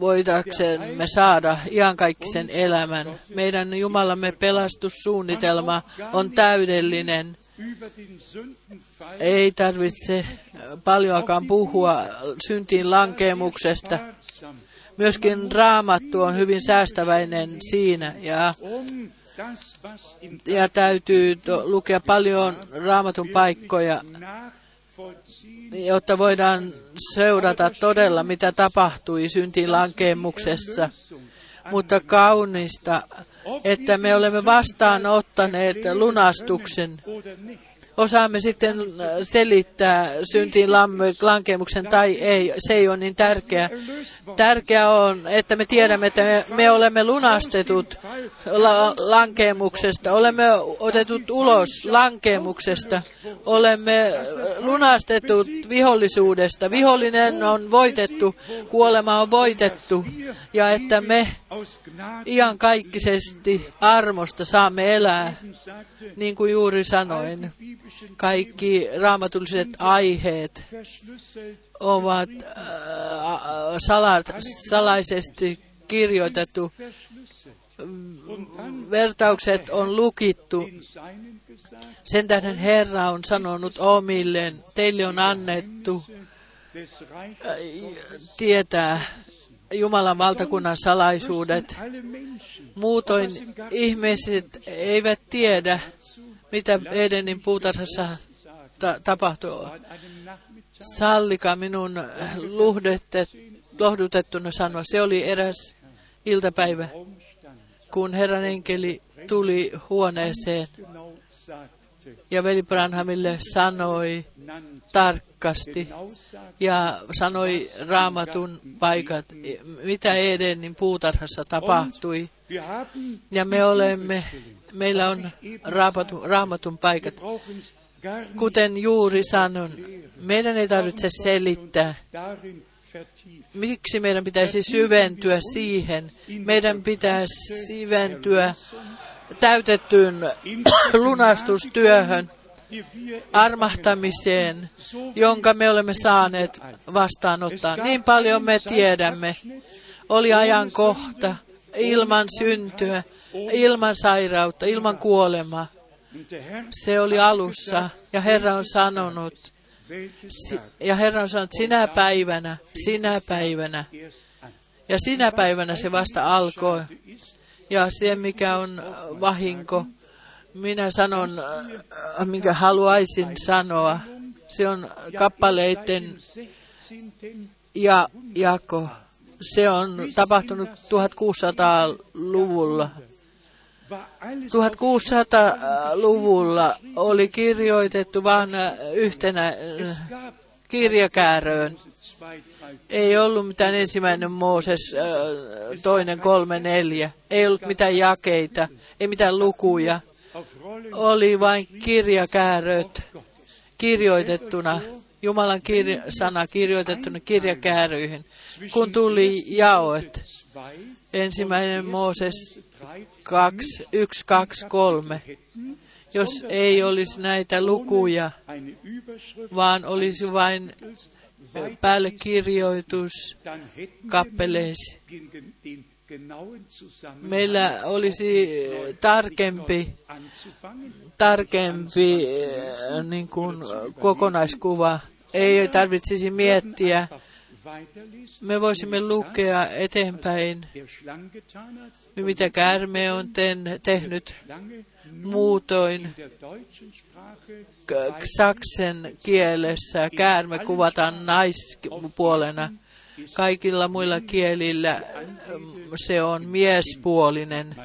voidaksemme saada iankaikkisen elämän. Meidän Jumalamme pelastussuunnitelma on täydellinen. Ei tarvitse paljoakaan puhua syntiin lankeemuksesta. Myöskin raamattu on hyvin säästäväinen siinä ja, ja täytyy lukea paljon raamatun paikkoja, jotta voidaan seurata todella, mitä tapahtui syntiin lankemuksessa. Mutta kaunista, että me olemme vastaanottaneet lunastuksen. Osaamme sitten äh, selittää syntiin lankemuksen tai ei. Se ei ole niin tärkeää. Tärkeää on, että me tiedämme, että me, me olemme lunastetut la- lankemuksesta. Olemme otetut ulos lankemuksesta. Olemme lunastetut vihollisuudesta. Vihollinen on voitettu, kuolema on voitettu. Ja että me iankaikkisesti armosta saamme elää, niin kuin juuri sanoin. Kaikki raamatulliset aiheet ovat äh, salat, salaisesti kirjoitettu. Vertaukset on lukittu. Sen tähden Herra on sanonut omilleen, teille on annettu Reiches tietää Jumalan valtakunnan salaisuudet. Muutoin ihmiset eivät tiedä, mitä Edenin puutarhassa ta- tapahtuu. Sallika minun luhdette, lohdutettuna sanoa. Se oli eräs iltapäivä, kun Herran enkeli tuli huoneeseen ja veli Branhamille sanoi tarkasti ja sanoi raamatun paikat, mitä Edenin puutarhassa tapahtui. Ja me olemme, meillä on raamatun, raamatun paikat. Kuten juuri sanon, meidän ei tarvitse selittää. Miksi meidän pitäisi syventyä siihen. Meidän pitäisi syventyä täytettyyn lunastustyöhön, armahtamiseen, jonka me olemme saaneet vastaanottaa. Niin paljon me tiedämme. Oli ajankohta ilman syntyä, ilman sairautta, ilman kuolemaa. Se oli alussa ja Herra on sanonut, ja Herra on sanonut, sinä päivänä, sinä päivänä. Ja sinä päivänä se vasta alkoi. Ja se, mikä on vahinko, minä sanon, äh, minkä haluaisin sanoa, se on kappaleiden 16. ja jako. Se on tapahtunut 1600-luvulla. War alles 1600-luvulla oli kirjoitettu vain yhtenä äh, kirjakääröön. Ei ollut mitään ensimmäinen Mooses, äh, toinen, kolme, neljä. Ei ollut mitään jakeita, ei mitään lukuja. Oli vain kirjakääröt kirjoitettuna, Jumalan kir- sana kirjoitettuna kirjakääryihin. Kun tuli zwei, ensimmäinen Mooses 2, 1, 2, 3. Jos ei olisi näitä lukuja, vaan olisi vain päälle kirjoitus Meillä olisi tarkempi, tarkempi eh, niin kuin kokonaiskuva. Ei tarvitsisi miettiä, Me voisimme lukea eteenpäin, mitä käärme on ten, tehnyt muutoin. saksen kielessä käärme kuvataan naispuolena. Kaikilla muilla kielillä mm, se on miespuolinen.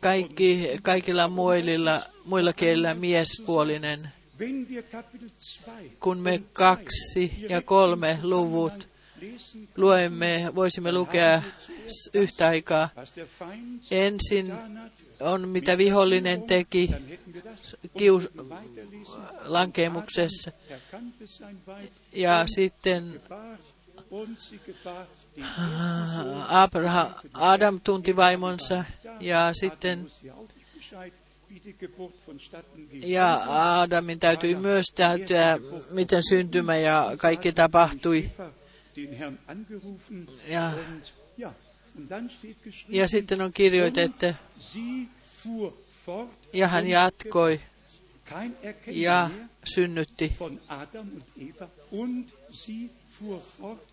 Kaikki, kaikilla muilla, muilla kielillä miespuolinen. Wenn wir Kapitel 2 Kun me kaksi ja kolme luvut luemme, voisimme lukea yhtä aikaa. Ensin on mitä vihollinen teki kius, lankemuksessa. Ja sitten Abraham, Adam tunti vaimonsa ja sitten ja Adamin täytyi myös täytyä, miten syntymä ja kaikki tapahtui. Ja, ja, sitten on kirjoitettu, ja hän jatkoi ja synnytti.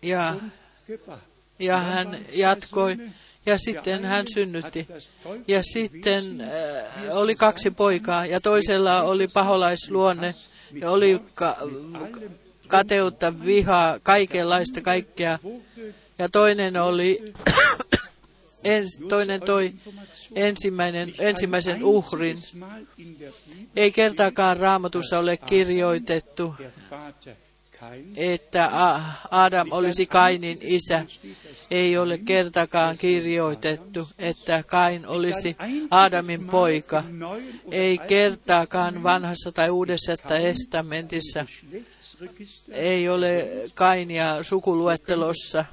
Ja, ja hän jatkoi ja sitten hän synnytti. Ja sitten äh, oli kaksi poikaa ja toisella oli paholaisluonne ja oli ka- kateutta, vihaa, kaikenlaista kaikkea. Ja toinen oli, <coughs> ens, toinen toi ensimmäinen, ensimmäisen uhrin. Ei kertaakaan raamatussa ole kirjoitettu, että Adam olisi Kainin isä. Ei ole kertaakaan kirjoitettu, että Kain olisi Adamin poika. Ei kertaakaan vanhassa tai uudessa testamentissa ei ole Kainia sukuluettelossa.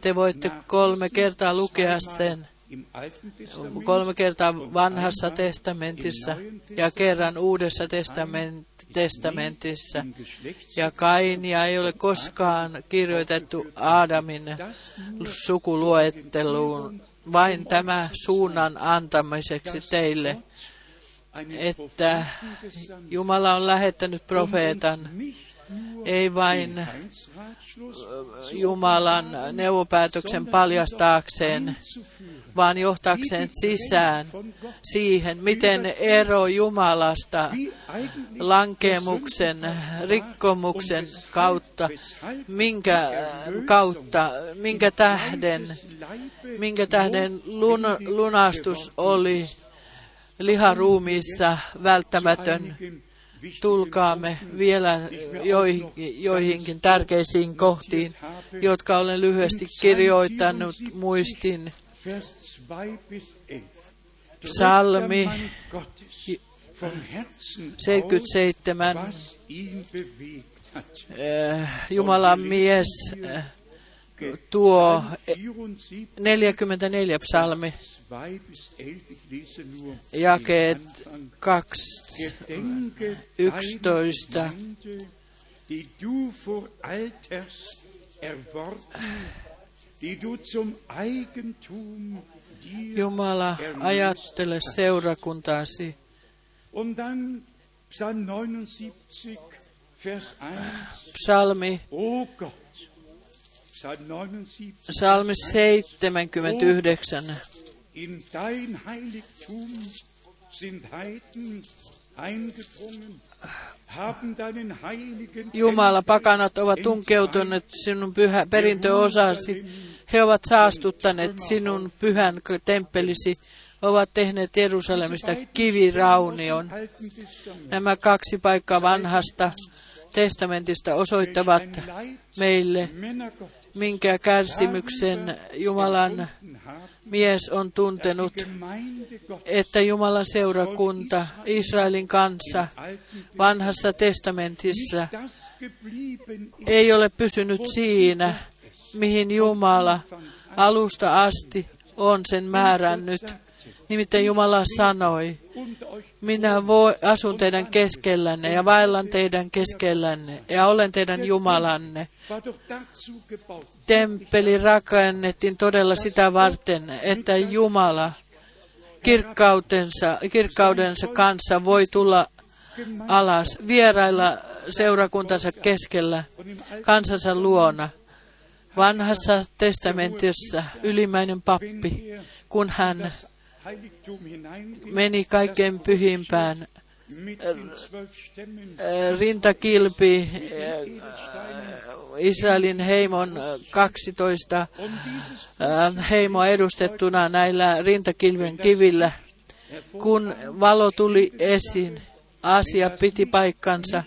Te voitte kolme kertaa lukea sen. Kolme kertaa vanhassa testamentissa ja kerran uudessa testament, testamentissa. Ja Kainia ei ole koskaan kirjoitettu Aadamin sukuluetteluun, vain tämä suunnan antamiseksi teille, että Jumala on lähettänyt profeetan, ei vain Heilsratschluss Jumalan neuvopäätöksen paljastaakseen, vaan johtaakseen sisään siihen, miten ero Jumalasta lankemuksen, rikkomuksen kautta, minkä kautta, minkä tähden, minkä tähden lun, lunastus oli liharuumiissa välttämätön. Tulkaamme vielä joihin, joihinkin tärkeisiin kohtiin, jotka olen lyhyesti kirjoittanut muistin. Vers 2 bis 11. Psalmi Drückt der Mann Gottes vom Herzen 77, aus, was ihn bewegt hat. äh, Jumalan mies, tuo eh, 74, 44 psalmi, 2 bis 11, ich lese nur jakeet den Anfang. 2, Gedenke 11. deiner Gemeinde, die du vor Alters erworben, die du zum Eigentum dir Jumala, ajattele seurakuntaasi. Und dann Psalm 79, Vers 1. Psalmi, Gott, Psalm 79. psalmi 79. In dein Heiligtum sind Heiden eingedrungen, haben deinen heiligen Jumala, pakanat ovat tunkeutuneet sinun pyhä perintöosasi. He ovat saastuttaneet sinun pyhän temppelisi, ovat tehneet Jerusalemista kiviraunion. Nämä kaksi paikkaa vanhasta testamentista osoittavat meille, minkä kärsimyksen Jumalan mies on tuntenut, että Jumalan seurakunta Israelin kanssa vanhassa testamentissa ei ole pysynyt siinä, mihin Jumala alusta asti on sen määrännyt. Nimittäin Jumala sanoi, minä voi, asun teidän keskellänne ja vaellan teidän keskellänne ja olen teidän Jumalanne. Temppeli rakennettiin todella sitä varten, että Jumala kirkkautensa, kirkkaudensa kanssa voi tulla alas, vierailla seurakuntansa keskellä, kansansa luona. Vanhassa testamentissa ylimmäinen pappi, kun hän meni kaikkein pyhimpään rintakilpi Israelin heimon 12 heimoa edustettuna näillä rintakilven kivillä. Kun valo tuli esiin, asia piti paikkansa.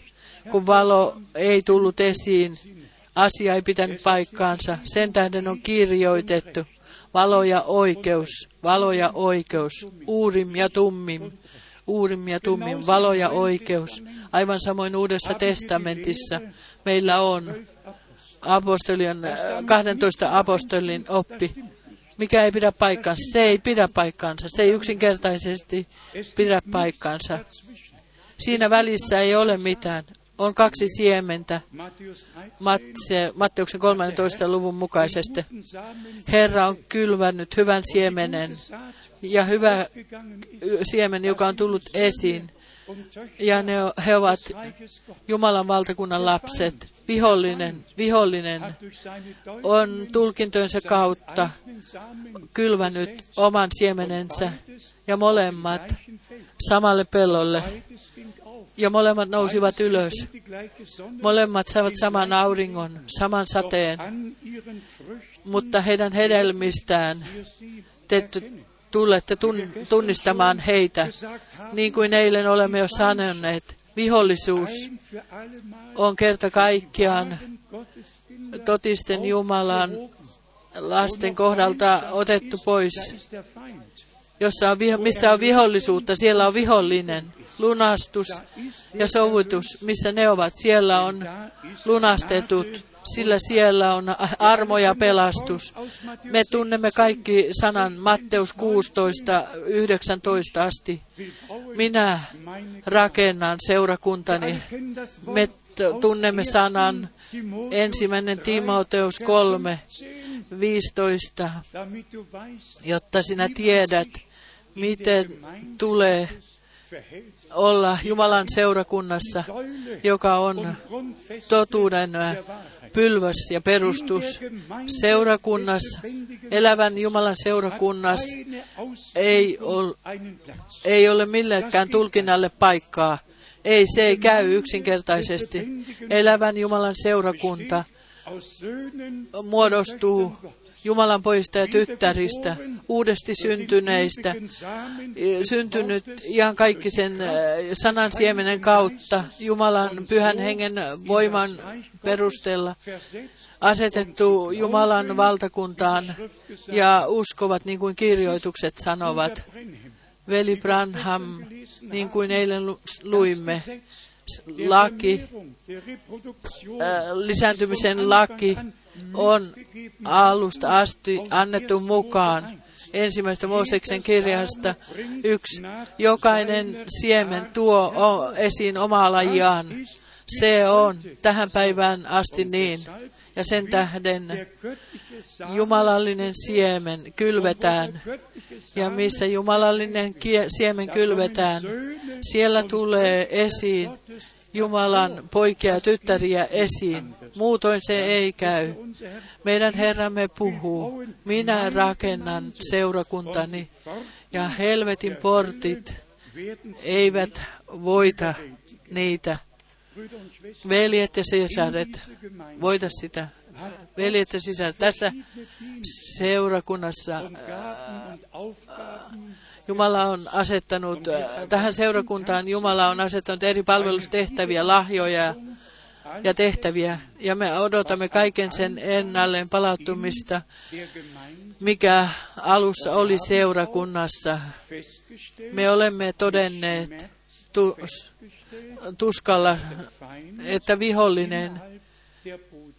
Kun valo ei tullut esiin, asia ei pitänyt paikkaansa. Sen tähden on kirjoitettu valo ja oikeus, valo ja oikeus, uurim ja tummim, uurim ja tummim, valo ja oikeus. Aivan samoin Uudessa testamentissa meillä on apostolien, 12 apostolin oppi, mikä ei pidä paikkansa. Se ei pidä paikkansa. Se ei yksinkertaisesti pidä paikkansa. Siinä välissä ei ole mitään. On kaksi siementä Matteuksen 13. luvun mukaisesti. Herra on kylvännyt hyvän siemenen ja hyvä siemen, joka on tullut esiin. Ja ne, he ovat Jumalan valtakunnan lapset. Vihollinen, vihollinen on tulkintojensa kautta kylvänyt oman siemenensä ja molemmat samalle pellolle. Ja molemmat nousivat ylös. Molemmat saivat saman auringon, saman sateen, mutta heidän hedelmistään te tulette tunnistamaan heitä, niin kuin eilen olemme jo sanoneet. Vihollisuus on kerta kaikkiaan totisten Jumalan lasten kohdalta otettu pois. Jossa on, missä on vihollisuutta, siellä on vihollinen. Lunastus ja sovitus, missä ne ovat, siellä on lunastetut, sillä siellä on armo ja pelastus. Me tunnemme kaikki sanan Matteus 16, 19 asti. Minä rakennan seurakuntani. Me tunnemme sanan ensimmäinen Timoteus 3, 15, jotta sinä tiedät, miten tulee olla Jumalan seurakunnassa, joka on totuuden pylväs ja perustus. Seurakunnassa, elävän Jumalan seurakunnassa ei ole, ei ole millekään tulkinnalle paikkaa. Ei, se ei käy yksinkertaisesti. Elävän Jumalan seurakunta muodostuu Jumalan pojista ja tyttäristä, uudesti syntyneistä, syntynyt ihan kaikki sen sanan siemenen kautta, Jumalan pyhän hengen voiman perusteella asetettu Jumalan valtakuntaan ja uskovat, niin kuin kirjoitukset sanovat. Veli Branham, niin kuin eilen luimme, laki, lisääntymisen laki on alusta asti annettu mukaan ensimmäistä Mooseksen kirjasta yksi. Jokainen siemen tuo esiin omaa lajiaan. Se on tähän päivään asti niin. Ja sen tähden jumalallinen siemen kylvetään. Ja missä jumalallinen siemen kylvetään, siellä tulee esiin Jumalan poikia ja tyttäriä esiin. Muutoin se ei käy. Meidän Herramme puhuu. Minä rakennan seurakuntani ja helvetin portit eivät voita niitä. Veljet ja sisaret, voita sitä. Veljet ja sisaret. Tässä seurakunnassa Jumala on asettanut, äh, tähän seurakuntaan Jumala on asettanut eri palvelustehtäviä, lahjoja ja tehtäviä. Ja me odotamme kaiken sen ennalleen palauttumista, mikä alussa oli seurakunnassa. Me olemme todenneet tuskalla, että vihollinen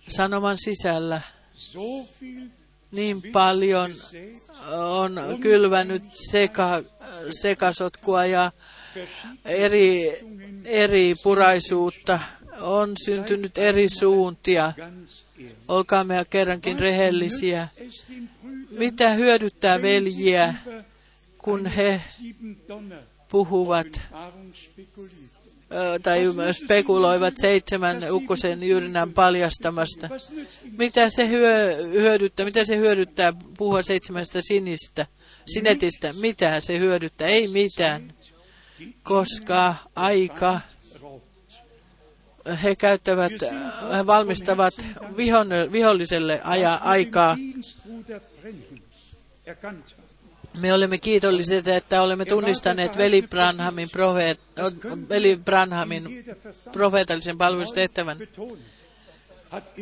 sanoman sisällä niin paljon on kylvänyt seka, sekasotkua ja eri, eri puraisuutta. On syntynyt eri suuntia. Olkaamme kerrankin rehellisiä. Mitä hyödyttää veljiä, kun he puhuvat tai spekuloivat seitsemän ukkosen jyrnän paljastamasta. Mitä se hyö, hyödyttää? Mitä se hyödyttää puhua seitsemästä sinistä, sinetistä? Mitä se hyödyttää? Ei mitään, koska aika he käyttävät, he valmistavat vihon, viholliselle aja, aikaa. Me olemme kiitolliset, että olemme tunnistaneet veli Branhamin, profeet, veli Branhamin profeetallisen palvelustehtävän.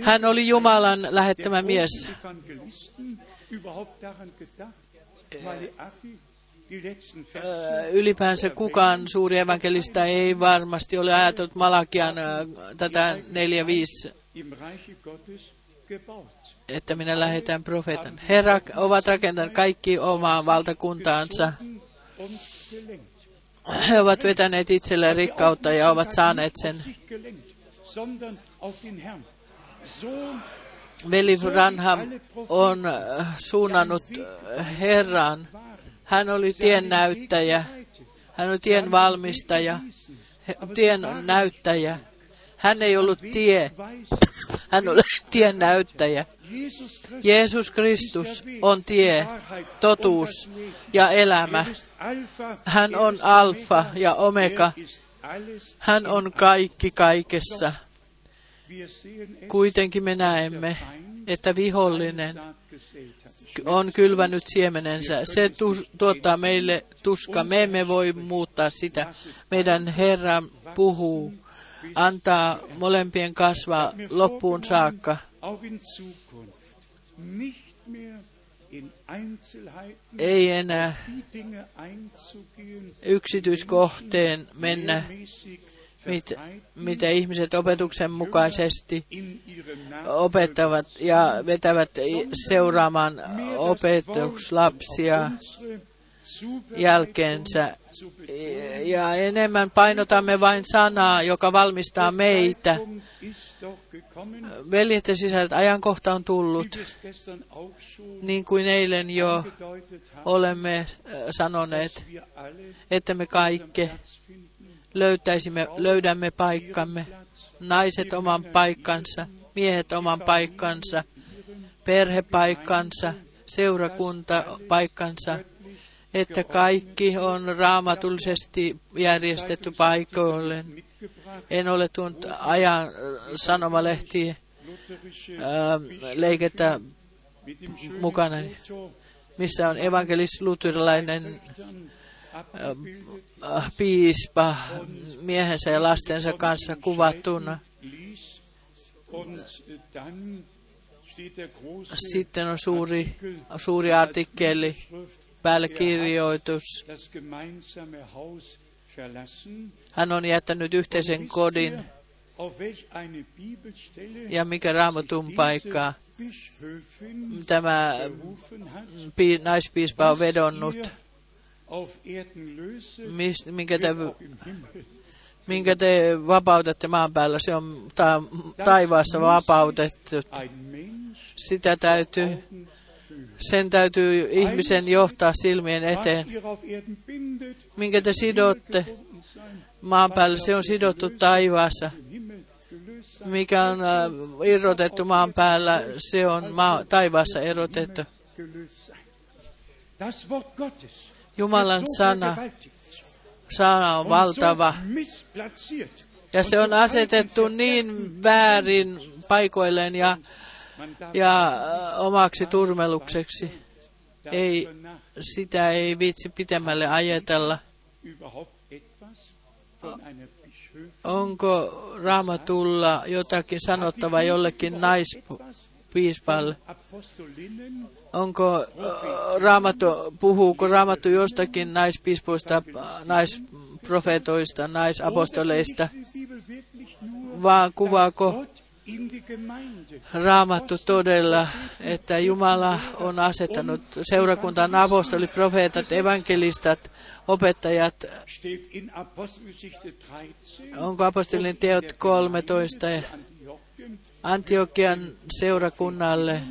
Hän oli Jumalan lähettämä mies. Ylipäänsä kukaan suuri evankelista ei varmasti ole ajatellut Malakian tätä 4-5 että minä lähetän profeetan. He ovat rakentaneet kaikki omaa valtakuntaansa. He ovat vetäneet itselleen rikkautta ja ovat saaneet sen. Veli Branham on suunnannut Herran. Hän oli tien näyttäjä. Hän oli tien valmistaja, tien näyttäjä. Hän ei ollut tie. Hän oli <laughs> tien näyttäjä. Jeesus Kristus on tie, totuus ja elämä. Hän on alfa ja omega. Hän on kaikki kaikessa. Kuitenkin me näemme, että vihollinen on kylvänyt siemenensä. Se tuottaa meille tuska. Me emme voi muuttaa sitä. Meidän Herra puhuu, antaa molempien kasvaa loppuun saakka ei enää yksityiskohteen mennä, mit, mitä ihmiset opetuksen mukaisesti opettavat ja vetävät seuraamaan opetuslapsia jälkeensä. Ja enemmän painotamme vain sanaa, joka valmistaa meitä Veljet ja sisältä ajankohta on tullut, niin kuin eilen jo olemme äh, sanoneet, että me kaikki löytäisimme, löydämme paikkamme, naiset oman paikkansa, miehet oman paikkansa, perhepaikkansa, seurakunta paikkansa, että kaikki on raamatullisesti järjestetty paikoilleen en ole tuonut ajan sanomalehtiä leikettä mukana, missä on evankelis-luterilainen piispa miehensä ja lastensa kanssa kuvattuna. Sitten on suuri, suuri artikkeli, päällekirjoitus. Hän on jättänyt yhteisen kodin. Ja mikä raamatun paikka tämä naispiispa on vedonnut, mis, minkä, te, minkä te vapautatte maan päällä, se on ta, taivaassa vapautettu. Sitä täytyy, sen täytyy ihmisen johtaa silmien eteen. Minkä te sidotte maan päällä, se on sidottu taivaassa. Mikä on äh, irrotettu maan päällä, se on maa, taivaassa erotettu. Jumalan sana, sana on valtava. Ja se on asetettu niin väärin paikoilleen ja, ja äh, omaksi turmelukseksi. Ei, sitä ei viitsi pitemmälle ajatella. Onko raamatulla jotakin sanottavaa jollekin naispiispalle? Onko raamattu, puhuuko raamattu jostakin naispiispoista, naisprofetoista, naisapostoleista, vaan kuvaako Raamattu todella, että Jumala on asettanut seurakuntaan apostolit, profeetat, evankelistat, opettajat. Onko apostolin teot 13 Antiokian seurakunnalle,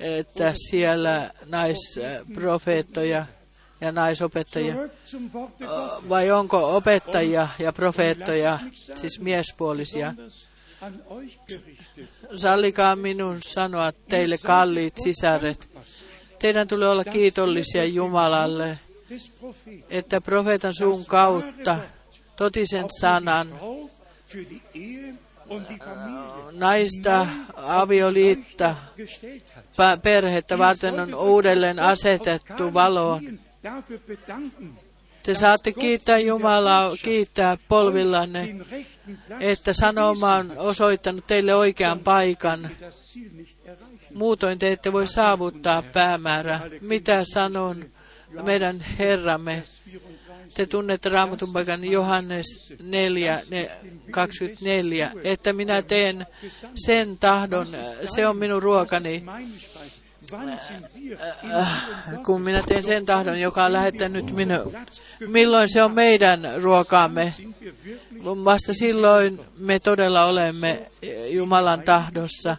että siellä naisprofeettoja ja naisopettajia. Vai onko opettajia ja profeettoja, siis miespuolisia? Sallikaa minun sanoa teille kalliit sisaret. Teidän tulee olla kiitollisia Jumalalle, että profeetan suun kautta totisen sanan Naista avioliitta perhettä varten on uudelleen asetettu valoon. Bedanken, Te saatte kiittää Jumalaa, kiittää polvillanne, että sanoma on osoittanut teille oikean paikan. Muutoin te ette voi saavuttaa päämäärää. Mitä sanon meidän Herramme? 34. Te tunnette raamatun paikan Johannes 4, ne- 24, että minä teen sen tahdon, se on minun ruokani, kun minä teen sen tahdon, joka on lähettänyt minun. Milloin se on meidän ruokaamme? Vasta silloin me todella olemme Jumalan tahdossa.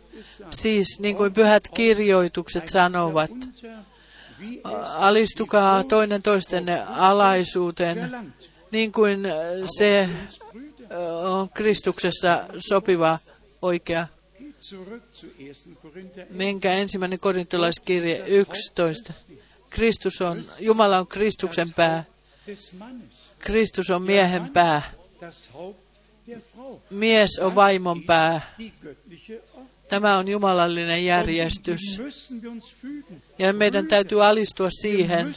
Siis niin kuin pyhät kirjoitukset sanovat, alistukaa toinen toistenne alaisuuteen, niin kuin se on Kristuksessa sopiva oikea. Geht zurück zu 1. Korinther 11. Menkää ensimmäinen korintolaiskirje 11. Kristus on, Jumala on Kristuksen pää. Kristus on miehen pää. Mies on vaimon pää. Tämä on jumalallinen järjestys. Ja meidän täytyy alistua siihen.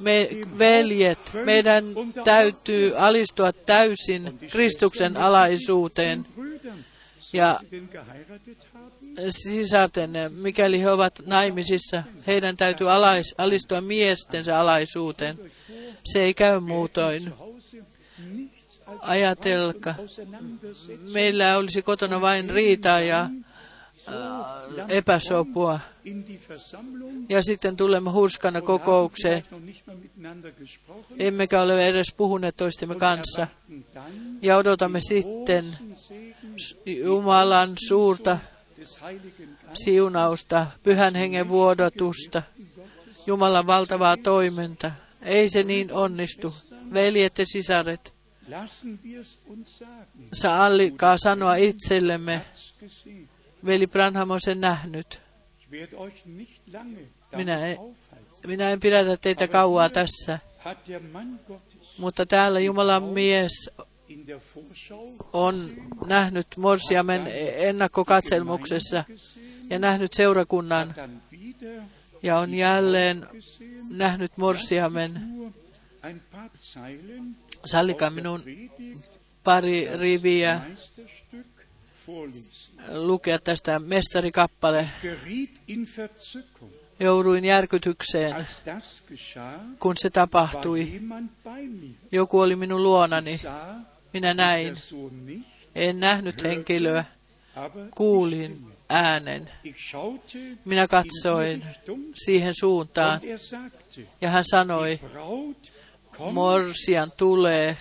Me veljet, meidän täytyy alistua täysin Kristuksen alaisuuteen. Ja sisarten, mikäli he ovat naimisissa, heidän täytyy alais, alistua miestensä alaisuuteen. Se ei käy muutoin. Ajatelka, meillä olisi kotona vain riitaa ja epäsopua. Ja sitten tulemme hurskana kokoukseen, emmekä ole edes puhuneet toistemme kanssa. Ja odotamme sitten Jumalan suurta siunausta, pyhän hengen vuodotusta, Jumalan valtavaa toiminta. Ei se niin onnistu. Veljet ja sisaret, sallikaa sanoa itsellemme. Veli Branham on sen nähnyt. Minä en-. Minä en pidätä teitä kauaa tässä, mutta täällä Jumalan mies on nähnyt Morsiamen ennakkokatselmuksessa gesehen, ja nähnyt seurakunnan wieder ja on jälleen nähnyt Morsiamen. Zeilen Sallikaa minun pari riviä. Lukea tästä mestarikappale. Jouduin järkytykseen, kun se tapahtui. Joku oli minun luonani. Minä näin. En nähnyt henkilöä. Kuulin äänen. Minä in katsoin siihen suuntaan er ja hän sanoi, Morsian tulee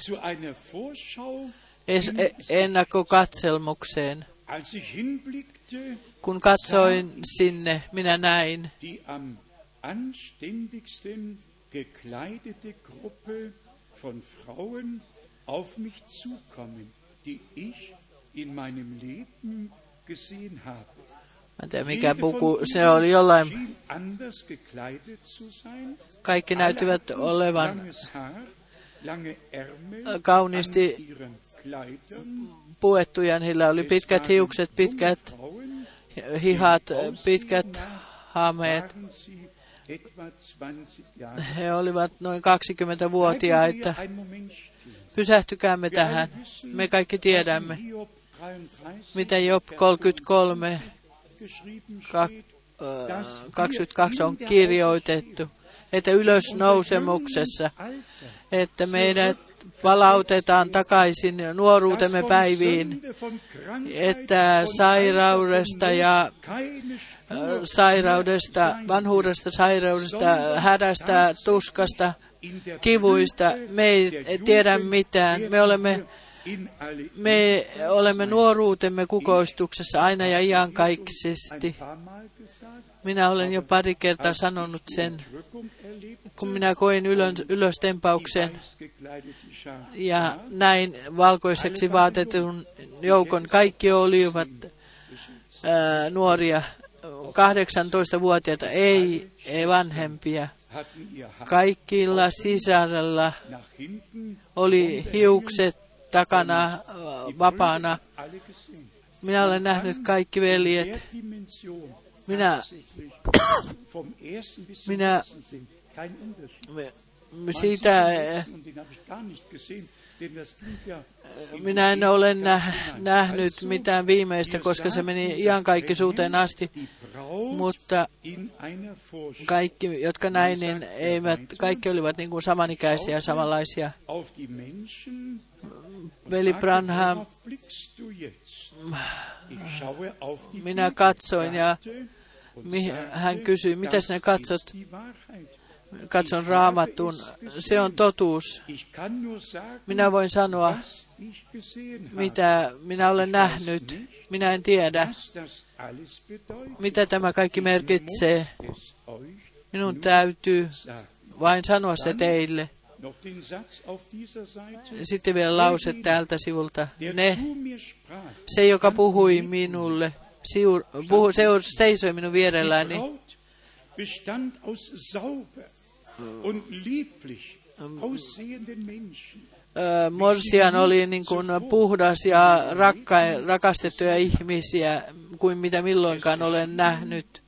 e- ennakkokatselmukseen. Als ich hinblickte, Kun katsoin sinne, minä näin die am anständigsten gekleidete Gruppe von Frauen auf mich zukommen, die ich in meinem Leben gesehen habe. Mä en tiedä mikä puku, se oli jollain, kaikki näyttivät olevan kauniisti. Puettuja, niillä oli pitkät hiukset, pitkät hihat, pitkät hameet. waren sie etwa 20 Jahre. He olivat noin 20-vuotiaita. Bleiben wir einen Moment stehen. Pysähtykäämme tähän. Me kaikki tiedämme, Hiob 33 mitä Job 33, geschrieben ka- steht, ö, 22 on kirjoitettu, että ylösnousemuksessa, että meidät palautetaan takaisin nuoruutemme päiviin, että sairaudesta ja ö, sairaudesta, vanhuudesta, sairaudesta, hädästä, tuskasta, kivuista, me ei tiedä mitään. Me olemme Me olemme nuoruutemme kukoistuksessa aina ja iankaikkisesti. Minä olen jo pari kertaa sanonut sen, kun minä koin ylös, ylöstempauksen ja näin valkoiseksi vaatetun joukon. Kaikki olivat ää, nuoria, 18-vuotiaita, ei, ei vanhempia. Kaikilla hinten oli hiukset takana vapaana. Minä olen nähnyt kaikki veljet. Minä, <coughs> Minä- siitä, ja in minä en ole nähnyt mitään viimeistä, koska se meni iankaikkisuuteen asti. Mutta kaikki, jotka näin, niin eivät, kaikki olivat niin kuin samanikäisiä, samanlaisia. Veli Branham, minä katsoin ja hän kysyi, mitä sinä katsot? Katson raamattuun. Se on totuus. Minä voin sanoa, mitä minä olen nähnyt. Minä en tiedä, mitä tämä kaikki merkitsee. Minun täytyy vain sanoa se teille. Sitten vielä lause täältä sivulta. Ne, se joka puhui minulle, siur, puhu, seisoi minun vierelläni. Ö, Morsian oli niin kuin puhdas ja rakka, rakastettuja ihmisiä kuin mitä milloinkaan olen nähnyt.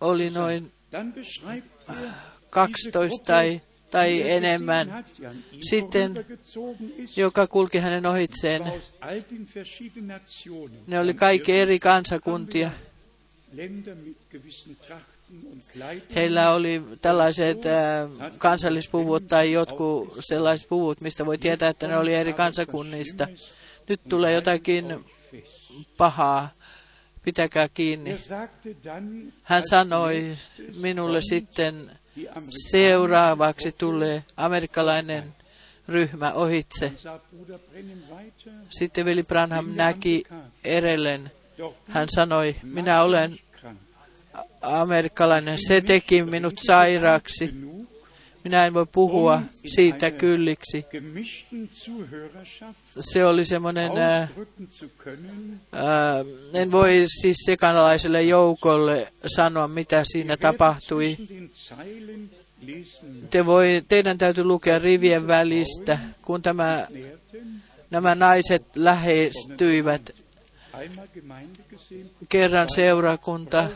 Oli noin Dann beschreibt er diese 12 Gruppe, tai, tai enemmän, Sitten, joka kulki hänen ohitseen. Ne oli kaikki eri kansakuntia. Heillä oli tällaiset äh, kansallispuvut tai jotkut sellaiset puvut, mistä voi tietää, että ne oli eri kansakunnista. Nyt tulee jotakin pahaa. Pitäkää kiinni. Hän sanoi minulle sitten, seuraavaksi tulee amerikkalainen ryhmä ohitse. Sitten veli Branham näki erellen. Hän sanoi, minä olen amerikkalainen. Se teki minut sairaaksi. Minä en voi puhua siitä kylliksi. Se oli semmoinen, äh, äh, en voi siis sekanalaiselle joukolle sanoa, mitä siinä tapahtui. Te voi, teidän täytyy lukea rivien välistä, kun tämä, nämä naiset lähestyivät. Kerran seurakunta,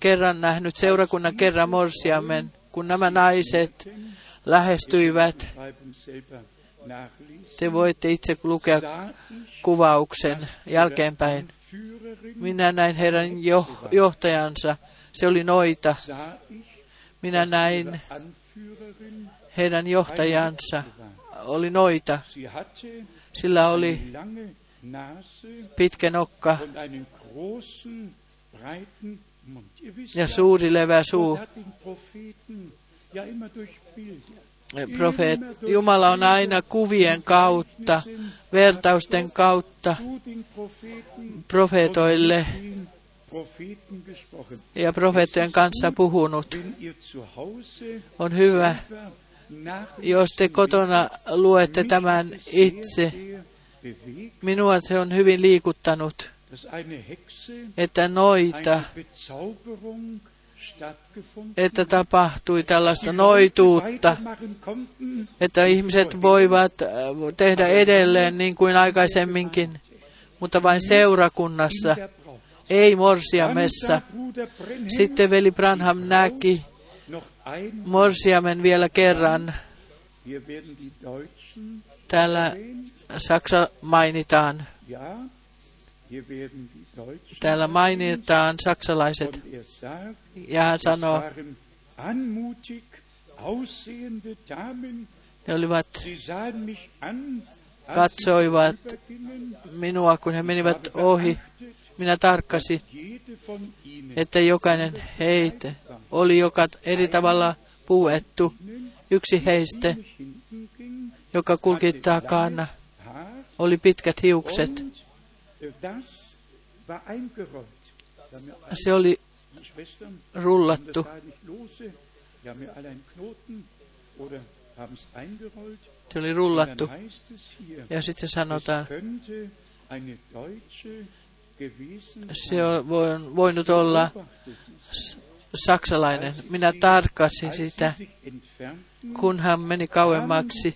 kerran nähnyt seurakunnan, kerran morsiamen. Kun nämä naiset lähestyivät, te voitte itse lukea kuvauksen jälkeenpäin. Minä näin heidän jo, johtajansa. Se oli noita. Minä näin heidän johtajansa. Oli noita. Sillä oli pitkä nokka ja suuri leveä suu. Profeet, Jumala on aina kuvien kautta, vertausten kautta profeetoille ja profeettojen kanssa puhunut. On hyvä, jos te kotona luette tämän itse. Minua se on hyvin liikuttanut, että noita, että tapahtui tällaista noituutta, että ihmiset voivat äh, tehdä edelleen niin kuin aikaisemminkin, mutta vain seurakunnassa, ei morsiamessa. Sitten veli Branham näki morsiamen vielä kerran. Täällä Saksa mainitaan. Täällä mainitaan saksalaiset. Ja hän sanoo, ne olivat, Katsoivat minua, kun he menivät ohi. Minä tarkkasin, että jokainen heitä oli joka eri tavalla puettu. Yksi heistä, joka kulki takana, oli pitkät hiukset. Se oli rullattu. Se oli rullattu. Ja sitten sanotaan, se on voin- voinut olla saksalainen. Minä sie sitä. Kun hän meni kauemmaksi,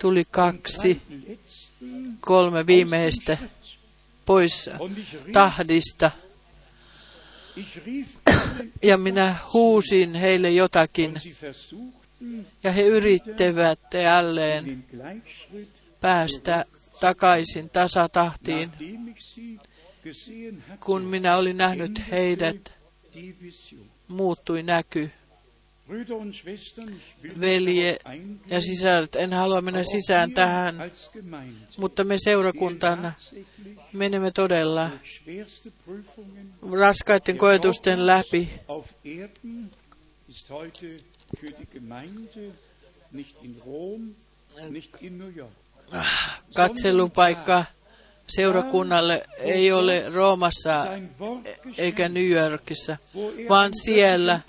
tuli kaksi, kolme viimeistä. Pois tahdista. Ja minä huusin heille jotakin. Ja he yrittävät jälleen päästä takaisin tasatahtiin. Kun minä olin nähnyt heidät, muuttui näky. Velje ja sisaret, en halua mennä sisään tähän, mutta me seurakuntana menemme todella raskaiden koetusten läpi. New York. Katselupaikka seurakunnalle ei ole Roomassa eikä New Yorkissa, vaan siellä,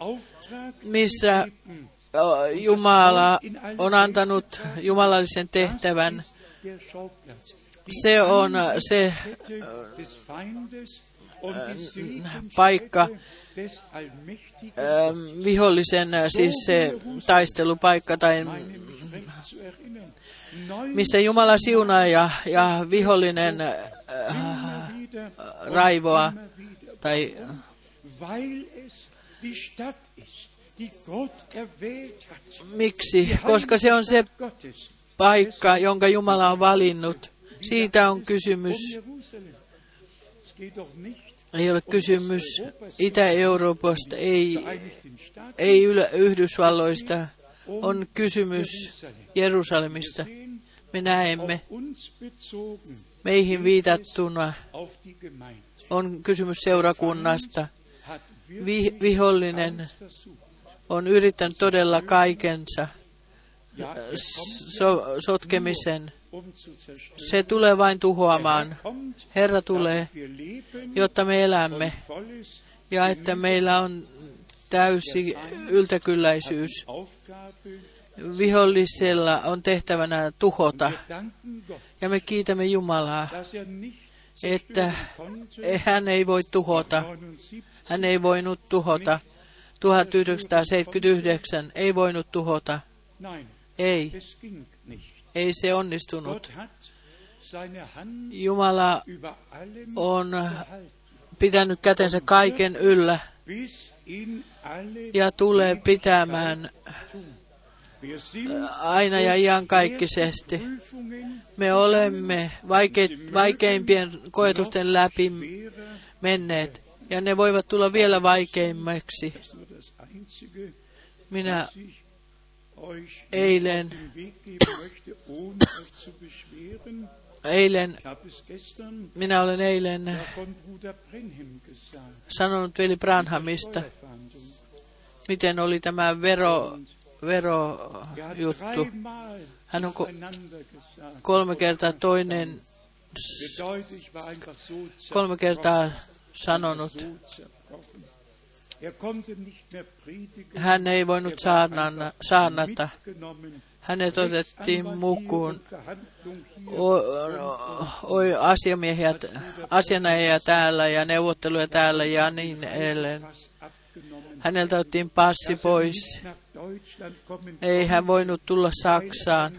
missä Jumala on antanut jumalallisen tehtävän. Se on se Segenskette paikka, vihollisen, siis se taistelupaikka, tai missä Jumala siunaa ja, ja vihollinen raivoa, tai miksi? Koska se on se paikka, jonka Jumala on valinnut. Siitä on kysymys. Ei ole kysymys Itä-Euroopasta, ei, ei Yhdysvalloista. On kysymys Jerusalem. Jerusalemista. Me näemme meihin viitattuna. On kysymys seurakunnasta. Vi, vihollinen on yrittänyt todella kaikensa so, sotkemisen. Se tulee vain tuhoamaan. Herra tulee, jotta me elämme ja että meillä on täysi yltäkylläisyys. Vihollisella on tehtävänä tuhota. Ja me kiitämme Jumalaa, että hän ei voi tuhota. 79, Hän ei voinut tuhota. 1979 ei voinut tuhota. Ei. Ei se onnistunut. Jumala on pitänyt kätensä kaiken yllä ja tulee pitämään aina ja iankaikkisesti. Me olemme vaike- vaikeimpien koetusten läpi menneet. Ja ne voivat tulla vielä Einzige, Minä Eilen. eilen, minä olen eilen sanonut veli Branhamista, miten oli tämä vero, Er verojuttu. dreimal Hän on gesagt. kolme kertaa toinen, kolme kertaa sanonut. Hän ei voinut Er saarnata. Hänet otettiin mukuun. Hier. Oi asiamiehiä, asianajia täällä ja neuvotteluja täällä ja niin edelleen. Häneltä otettiin passi pois. Ei hän voinut tulla Saksaan,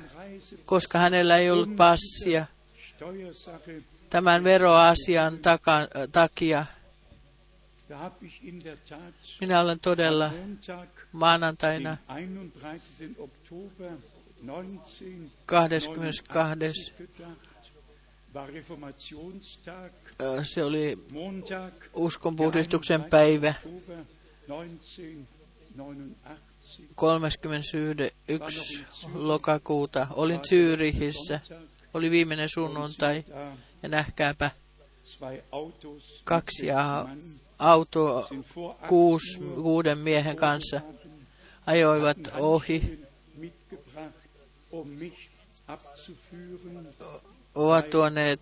koska hänellä ei ollut passia tämän veroasian taka, takia. Minä olen todella maanantaina den 31. Oktober 19 22. gedacht. War Reformationstag, ö, Se oli uskonpuhdistuksen päivä 31. Oktober 1989. 31. lokakuuta. Olin Zyrihissä. Oli viimeinen sunnuntai ja nähkääpä kaksi auto kuus, kuuden miehen kanssa ajoivat ohi, ovat tuoneet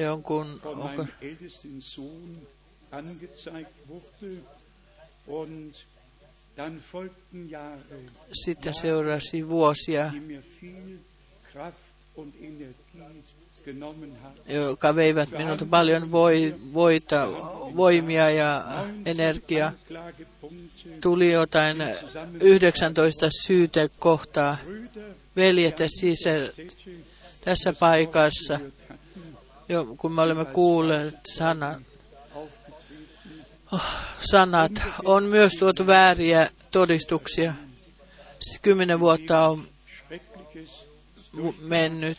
jonkun, onko, sitten seurasi vuosia, joka veivät minulta paljon voi, voita, voimia ja energiaa. Tuli jotain 19 syytekohtaa. Veljet ja Städte, tässä paikassa, jo, kun me olemme kuulleet sanat, oh, sanat, on myös tuotu vääriä todistuksia. Kymmenen vuotta on mennyt,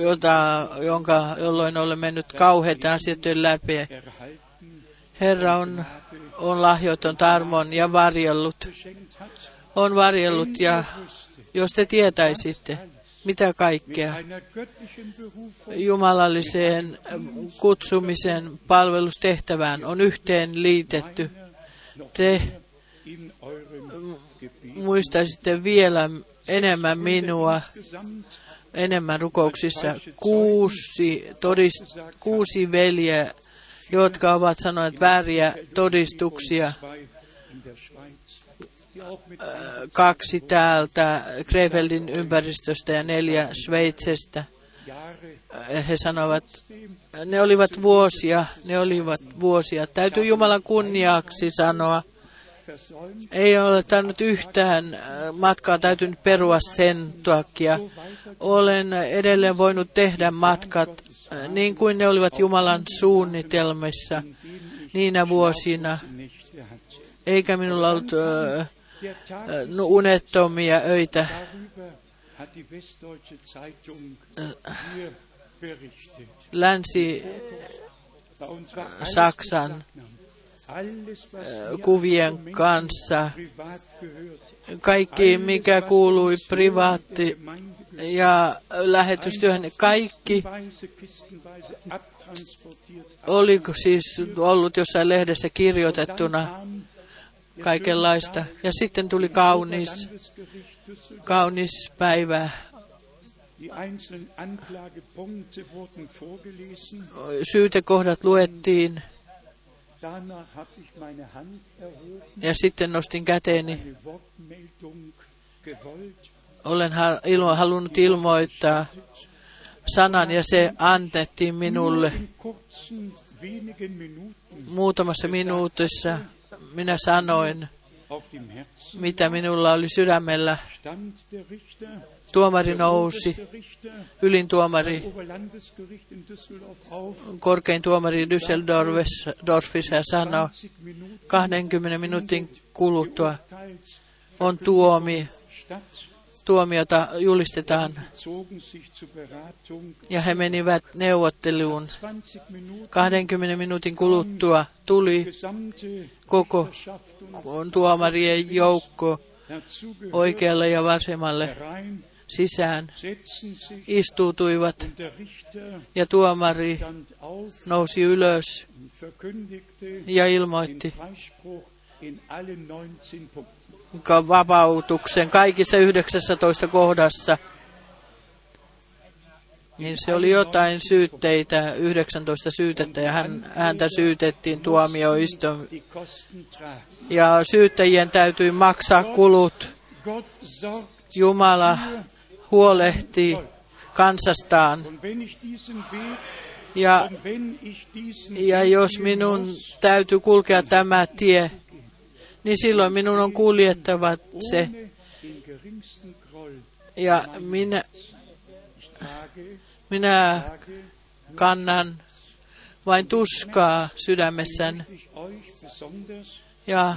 jota, jonka, jolloin olen mennyt kauheita asioiden läpi. Herra on, on lahjoiton armon ja varjellut, on varjellut ja jos te tietäisitte, mitä kaikkea jumalalliseen kutsumisen palvelustehtävään on yhteen liitetty. Te muistaisitte vielä enemmän minua, enemmän rukouksissa. Kuusi, todist, kuusi veljeä, jotka ovat sanoneet vääriä todistuksia. Kaksi täältä Krefeldin ympäristöstä ja neljä Sveitsestä. He sanovat, ne olivat vuosia, ne olivat vuosia. Täytyy Jumalan kunniaksi sanoa, ei ole tainnut yhtään äh, matkaa täytynyt perua sen takia. Olen edelleen voinut tehdä matkat äh, niin kuin ne olivat Jumalan suunnitelmissa niinä vuosina, eikä minulla ollut äh, äh, unettomia öitä. darüber kuvien Dokumente kanssa, kaikki mikä kuului privaatti ja lähetystyöhön, kaikki oliko siis ollut jossain lehdessä kirjoitettuna kaikenlaista. Ja sitten tuli kaunis, kaunis päivä. Syytekohdat luettiin ja sitten nostin käteeni. Olen halunnut ilmoittaa sanan ja se annettiin minulle muutamassa minuutissa. Minä sanoin, mitä minulla oli sydämellä. Tuomari nousi, ylin tuomari, korkein tuomari Düsseldorfissa ja sanoi, 20 Minuten 20 minuutin kuluttua on tuomi, tuomiota julistetaan. Ja he menivät neuvotteluun. 20 Minuten 20 minuutin kuluttua tuli koko tuomarien joukko oikealle ja vasemmalle sisään, istuutuivat ja tuomari nousi ylös ja ilmoitti Freispruch in allen 19 Punkten. ka- vapautuksen kaikissa 19 kohdassa. Niin se oli jotain syytteitä, 19 syytettä, ja hän, häntä syytettiin tuomioistuin. Ja syyttäjien täytyi maksaa kulut. Jumala huolehti kansastaan. Ja, ja jos minun täytyy kulkea tämä tie, niin silloin minun on kuljettava se. Ja minä, minä kannan vain tuskaa besonders Ja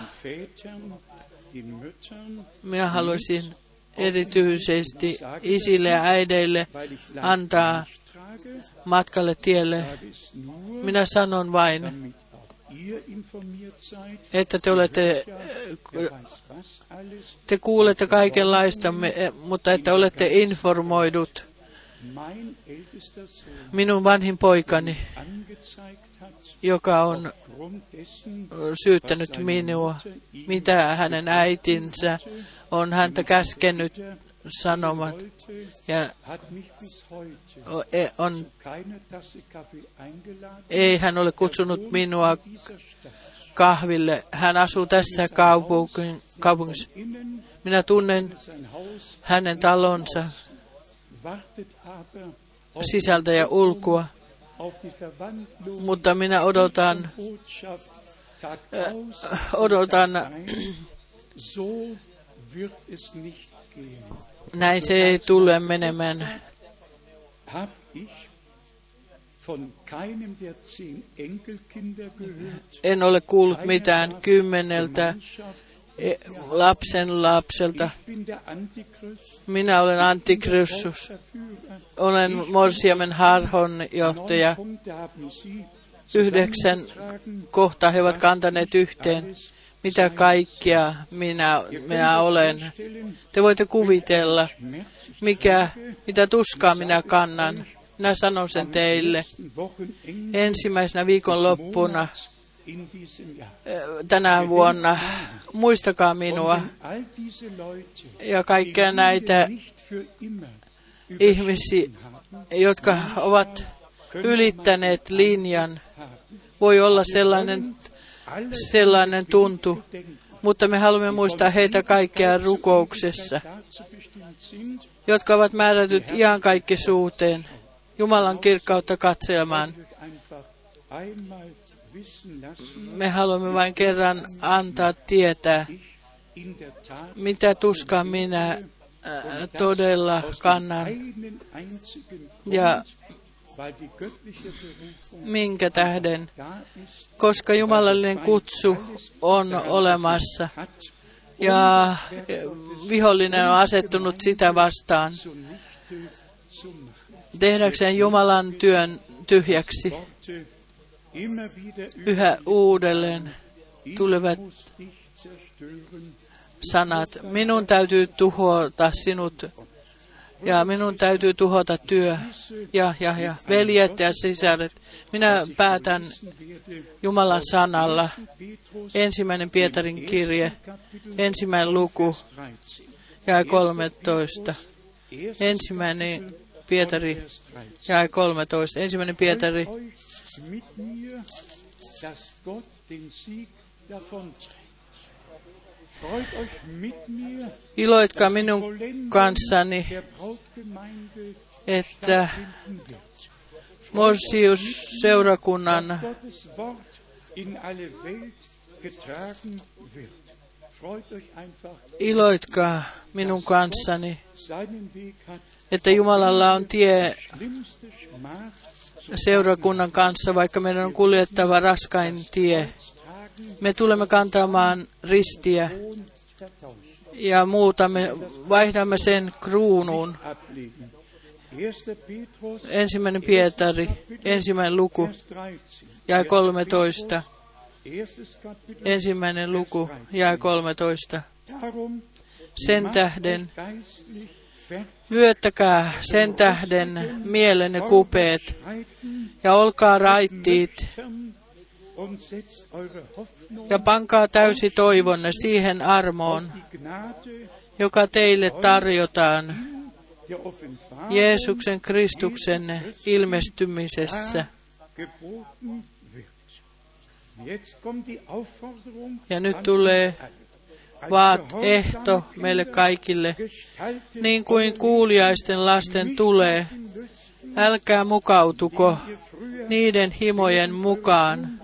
minä haluaisin erityisesti isille ja äideille antaa matkalle tielle. Minä sanon vain, että te olette, te kuulette kaikenlaista, mutta että olette informoidut. minun vanhin poikani, joka on syyttänyt minua, mitä hänen äitinsä on häntä käskenyt sanomat ja e- on, ei hän ole kutsunut minua kahville. Hän asuu tässä kaupungissa. Minä tunnen hänen talonsa sisältä ja ulkoa, mutta minä odotan, odotan, näin se ei tule menemään. En ole kuullut mitään kymmeneltä e- lapsen lapselta. Minä olen antikristus. Olen Morsiamen harhon johtaja. Yhdeksän kohtaa he ovat kantaneet yhteen. Mitä kaikkia minä, minä olen. Te voitte kuvitella, mikä, mitä tuskaa minä kannan. Minä sanon sen teille. Ensimmäisenä viikonloppuna eh, tänä vuonna. Muistakaa minua ja kaikkia näitä ihmisiä, jotka ovat ylittäneet linjan. Voi olla sellainen, sellainen tuntu, mutta me haluamme muistaa heitä kaikkia rukouksessa, jotka ovat määrätyt iankaikkisuuteen, Jumalan kirkkautta katselemaan. Me haluamme vain kerran antaa tietää, mitä tuskaa minä äh, todella kannan ja minkä tähden, koska jumalallinen kutsu on olemassa ja vihollinen on asettunut sitä vastaan tehdäkseen Jumalan työn tyhjäksi. Yhä uudelleen tulevat sanat, minun täytyy tuhota sinut ja minun täytyy tuhota työ ja, ja, ja veljet ja sisaret. Minä päätän Jumalan sanalla. Ensimmäinen Pietarin kirje, ensimmäinen luku 13. ja 13. Erst Ensimmäinen Pietari Vers 13. ja 13. Ensimmäinen Pietari Iloitkaa minun kanssani, että stattfinden wird. Morsius seurakunnan dass Gottes Wort in alle Welt getragen wird. Freut euch einfach, iloitkaa minun kanssani, että Jumalalla on tie seurakunnan kanssa, vaikka meidän on kuljettava raskain tie. Me tulemme kantamaan ristiä ja muutamme, vaihdamme sen kruunuun. ablegen. 1. Petrus, Ensimmäinen Pietari, ensimmäinen luku, Vers 13. ja 13. Erstes Kapitel, Ensimmäinen luku, ja 13. darum Sen tähden vyöttäkää sen tähden mielenne kupeet ja olkaa raittiit ja pankaa täysi toivonne siihen armoon, joka teille tarjotaan Jeesuksen Kristuksen ilmestymisessä. Ja nyt tulee vaat ehto meille kaikille, niin kuin kuuliaisten lasten tulee. Älkää mukautuko niiden himojen mukaan,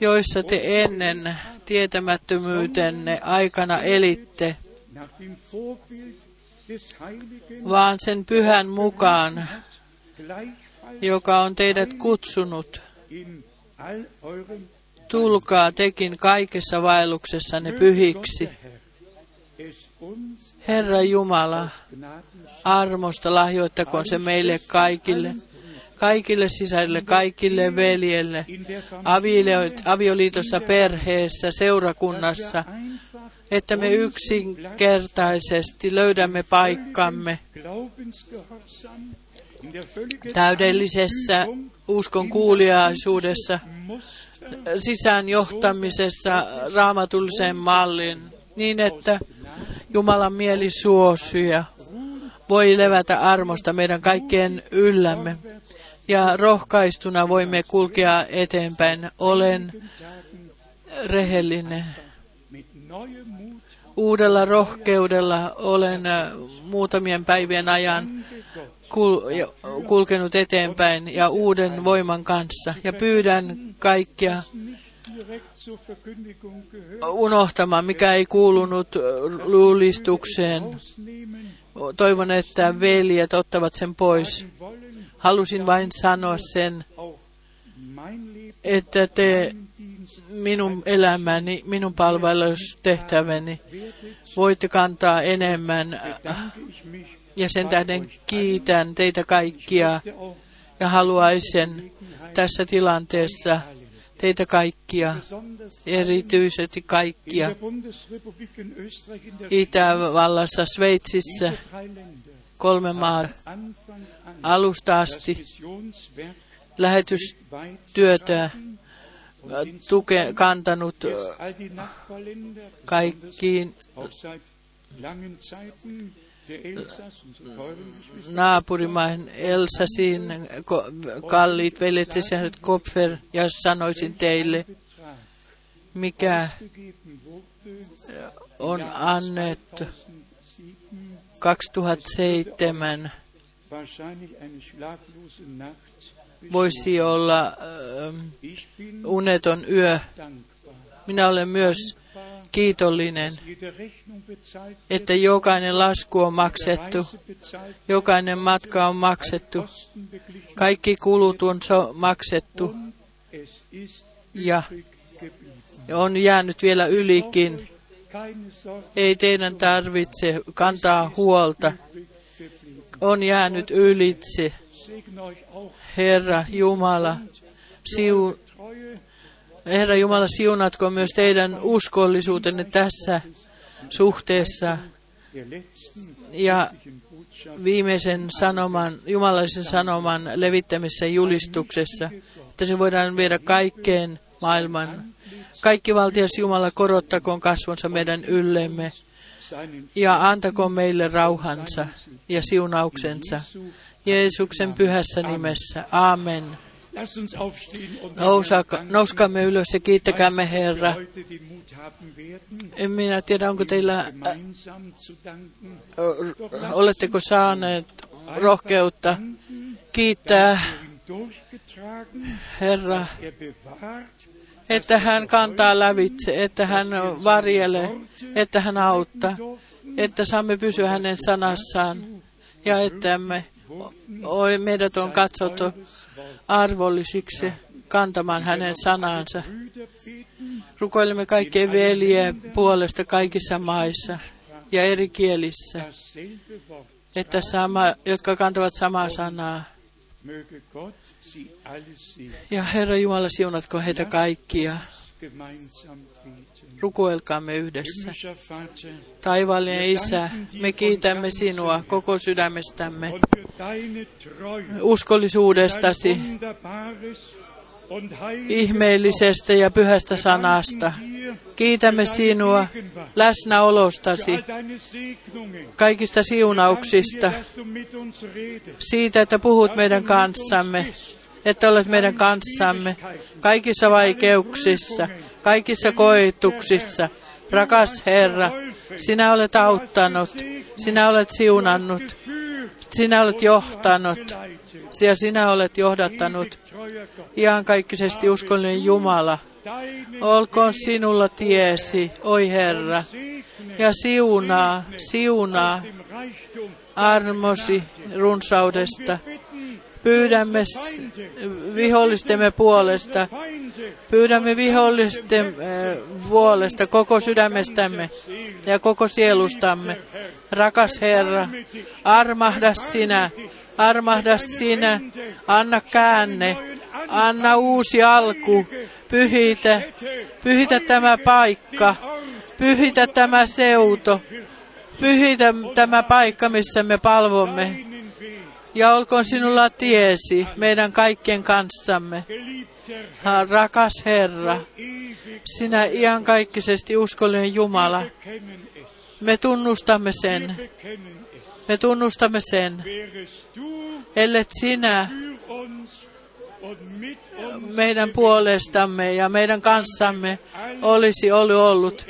joissa te ennen tietämättömyytenne aikana elitte, vaan sen pyhän mukaan, joka on teidät kutsunut. Tulkaa tekin kaikessa vaelluksessanne pyhiksi. Herra Jumala, armosta lahjoittakoon se meille kaikille, kaikille sisarille, kaikille veljelle, avioliitossa, perheessä, seurakunnassa, että me yksinkertaisesti löydämme paikkamme täydellisessä uskon kuuliaisuudessa, sisään johtamisessa raamatulliseen malliin, niin että Jumalan mieli suosia voi levätä armosta meidän kaikkien yllämme. Ja rohkaistuna voimme kulkea eteenpäin. Olen rehellinen. Uudella rohkeudella olen muutamien päivien ajan kul- ja- kulkenut eteenpäin ja uuden voiman kanssa. Ja pyydän kaikkia unohtamaan, mikä ei kuulunut luulistukseen. Toivon, että veljet ottavat sen pois. Halusin vain sanoa sen, että te minun elämäni, minun palvelustehtäväni voitte kantaa enemmän. Ja sen tähden kiitän teitä kaikkia ja haluaisin tässä tilanteessa teitä kaikkia, erityisesti kaikkia Itävallassa, Sveitsissä, kolme maa Anfang an alusta asti lähetystyötä äh, tuke, kantanut äh, kaikkiin naapurimaihin Elsasiin, ko- kalliit veljet sisaret Kopfer, ja sanoisin teille, mikä on annettu 2007 voisi olla bin uneton yö. Minä olen myös kiitollinen, että jokainen lasku on maksettu, jokainen matka on maksettu, kaikki kulut on so- maksettu ja on jäänyt vielä ylikin. Ei teidän tarvitse kantaa huolta. On jäänyt ylitse. Herra Jumala, siu, Herra Jumala, siunatko myös teidän uskollisuutenne tässä suhteessa ja viimeisen sanoman, jumalallisen sanoman levittämisessä julistuksessa, että se voidaan viedä kaikkeen maailman. Kaikki valtias Jumala korottakoon kasvonsa meidän yllemme ja antakoon meille rauhansa ja siunauksensa. Jeesuksen pyhässä nimessä. Amen. Nousaka, nouskamme ylös ja kiittäkäämme Herra. En minä tiedä, onko teillä, äh, oletteko saaneet rohkeutta kiittää Herra, er bewahrt, että hän kantaa lävitse, että hän varjelee, että hän auttaa, että saamme pysyä hänen sanassaan ja että me, meidät on katsottu arvollisiksi kantamaan hänen sanansa. Rukoilemme kaikkien veljeä puolesta kaikissa maissa ja eri kielissä, että sama, jotka kantavat samaa sanaa. Ja Herra Jumala, siunatko heitä kaikkia. Rukoilkaamme yhdessä. Taivallinen Isä, me kiitämme sinua koko sydämestämme, uskollisuudestasi, ihmeellisestä ja pyhästä sanasta. Kiitämme sinua läsnäolostasi, kaikista siunauksista, siitä, että puhut meidän kanssamme, että olet meidän kanssamme kaikissa vaikeuksissa, kaikissa koetuksissa. Rakas Herra, sinä olet auttanut, sinä olet siunannut, sinä olet johtanut ja sinä olet johdattanut iankaikkisesti uskollinen Jumala. Olkoon sinulla tiesi, oi Herra, ja siunaa, siunaa armosi runsaudesta. Pyydämme vihollistemme puolesta, pyydämme vihollisten äh, puolesta koko sydämestämme ja koko sielustamme. Rakas Herra, armahda sinä, armahda sinä, anna käänne, anna uusi alku, pyhitä, pyhitä tämä paikka, pyhitä tämä seuto, pyhitä tämä paikka, missä me palvomme. Ja olkoon sinulla tiesi meidän kaikkien kanssamme. Rakas Herra, sinä iankaikkisesti uskollinen Jumala, me tunnustamme sen, me tunnustamme sen, ellet sinä meidän puolestamme ja meidän kanssamme olisi ollut ollut.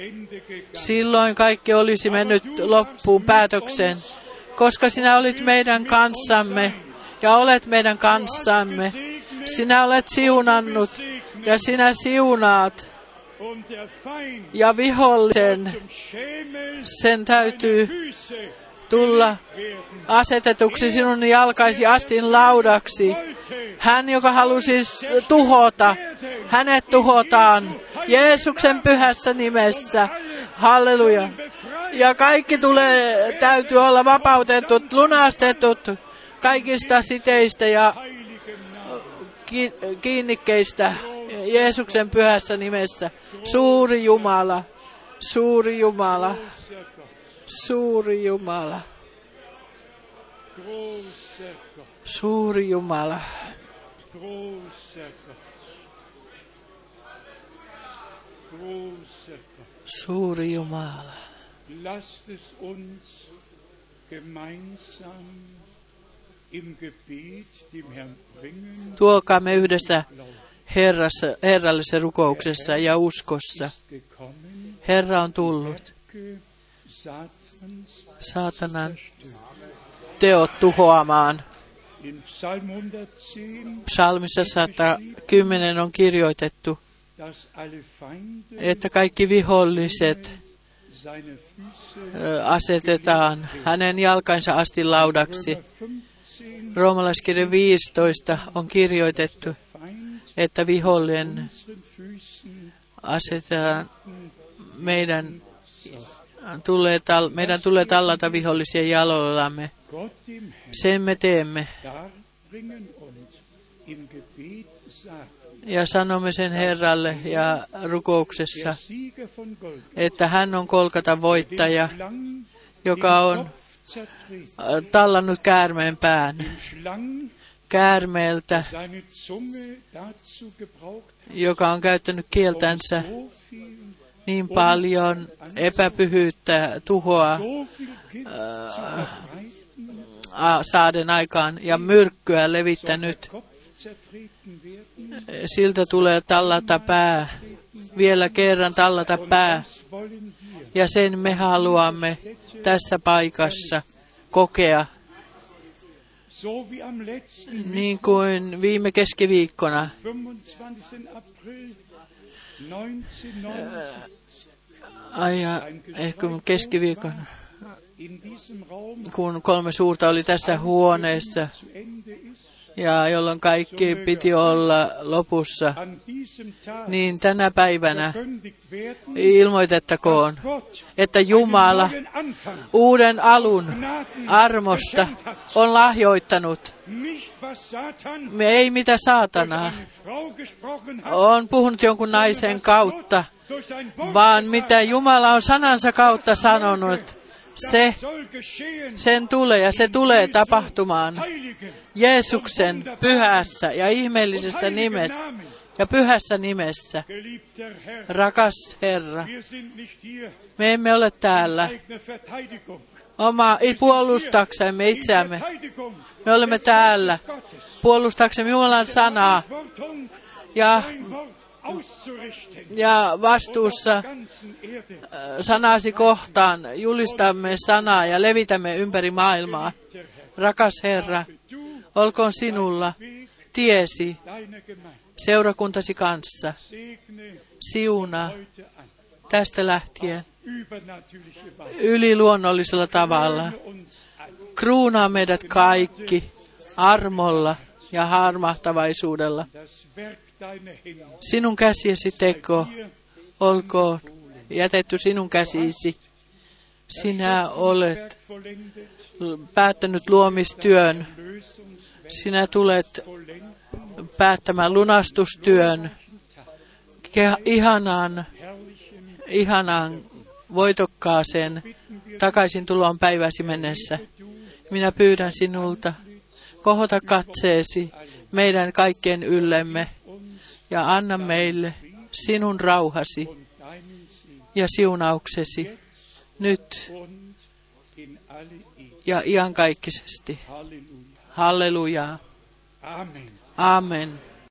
Silloin kaikki olisi mennyt loppuun päätökseen, koska sinä olit meidän kanssamme ja olet meidän kanssamme. Sinä olet siunannut ja sinä siunaat ja vihollisen sen täytyy tulla asetetuksi sinun jalkaisi astin laudaksi. Hän, joka halusi tuhota, hänet tuhotaan Jeesuksen pyhässä nimessä. Halleluja. Ja kaikki tulee, täytyy olla vapautetut, lunastetut kaikista siteistä ja kiinnikkeistä Jeesuksen pyhässä nimessä. Suuri Jumala, suuri Jumala, suuri Jumala, suuri Jumala. Suuri Jumala. Tuokaamme yhdessä Herrassa, Herrallisessa rukouksessa ja uskossa. Herra on tullut saatanan teot tuhoamaan. In Psalm 110, Psalmissa 110 on kirjoitettu, että kaikki viholliset asetetaan hänen jalkansa asti laudaksi. Römer 15, Roomalaiskirja 15 on kirjoitettu, että vihollinen asetetaan meidän, tulee meidän tulee tallata vihollisia jaloillamme. Sen me teemme ja sanomme sen Herralle ja rukouksessa, että hän on kolkata voittaja, joka on äh, tallannut käärmeen pään. Käärmeeltä, joka on käyttänyt kieltänsä niin paljon epäpyhyyttä, tuhoa a- saaden aikaan ja myrkkyä levittänyt. Siltä tulee tallata pää, vielä kerran tallata pää. Ja sen me haluamme tässä paikassa kokea, niin kuin viime keskiviikkona 25. April 1979 ai ja ehkä Raum kun kolme suurta oli tässä huoneessa ja jolloin kaikki piti olla lopussa, niin tänä päivänä ilmoitettakoon, että Jumala uuden alun armosta on lahjoittanut. Me ei mitä saatanaa on puhunut jonkun naisen kautta, vaan mitä. Jumala on sanansa kautta sanonut. Se, sen tulee ja se tulee tapahtumaan Jeesuksen pyhässä ja ihmeellisessä nimessä ja pyhässä nimessä. Rakas Herra, me emme ole täällä oma puolustaksemme itseämme. Me olemme täällä puolustaksemme Jumalan sanaa ja. Ja vastuussa Erde. sanasi kohtaan julistamme sanaa ja levitämme ympäri maailmaa. Rakas Herra, olkoon sinulla tiesi seurakuntasi kanssa. An. tästä lähtien yliluonnollisella tavalla. Kruunaa meidät kaikki armolla ja harmahtavaisuudella. Sinun käsiesi teko olkoon jätetty sinun käsiisi. Sinä olet päättänyt luomistyön. Sinä tulet päättämään lunastustyön. Herrlichen ihanan voitokkaaseen takaisin tuloon päiväsi mennessä. Minä pyydän sinulta Kohota katseesi meidän kaikkien yllemme ja anna meille sinun rauhasi ja siunauksesi nyt ja iankaikkisesti. Halleluja. Halleluja. Amen. Amen.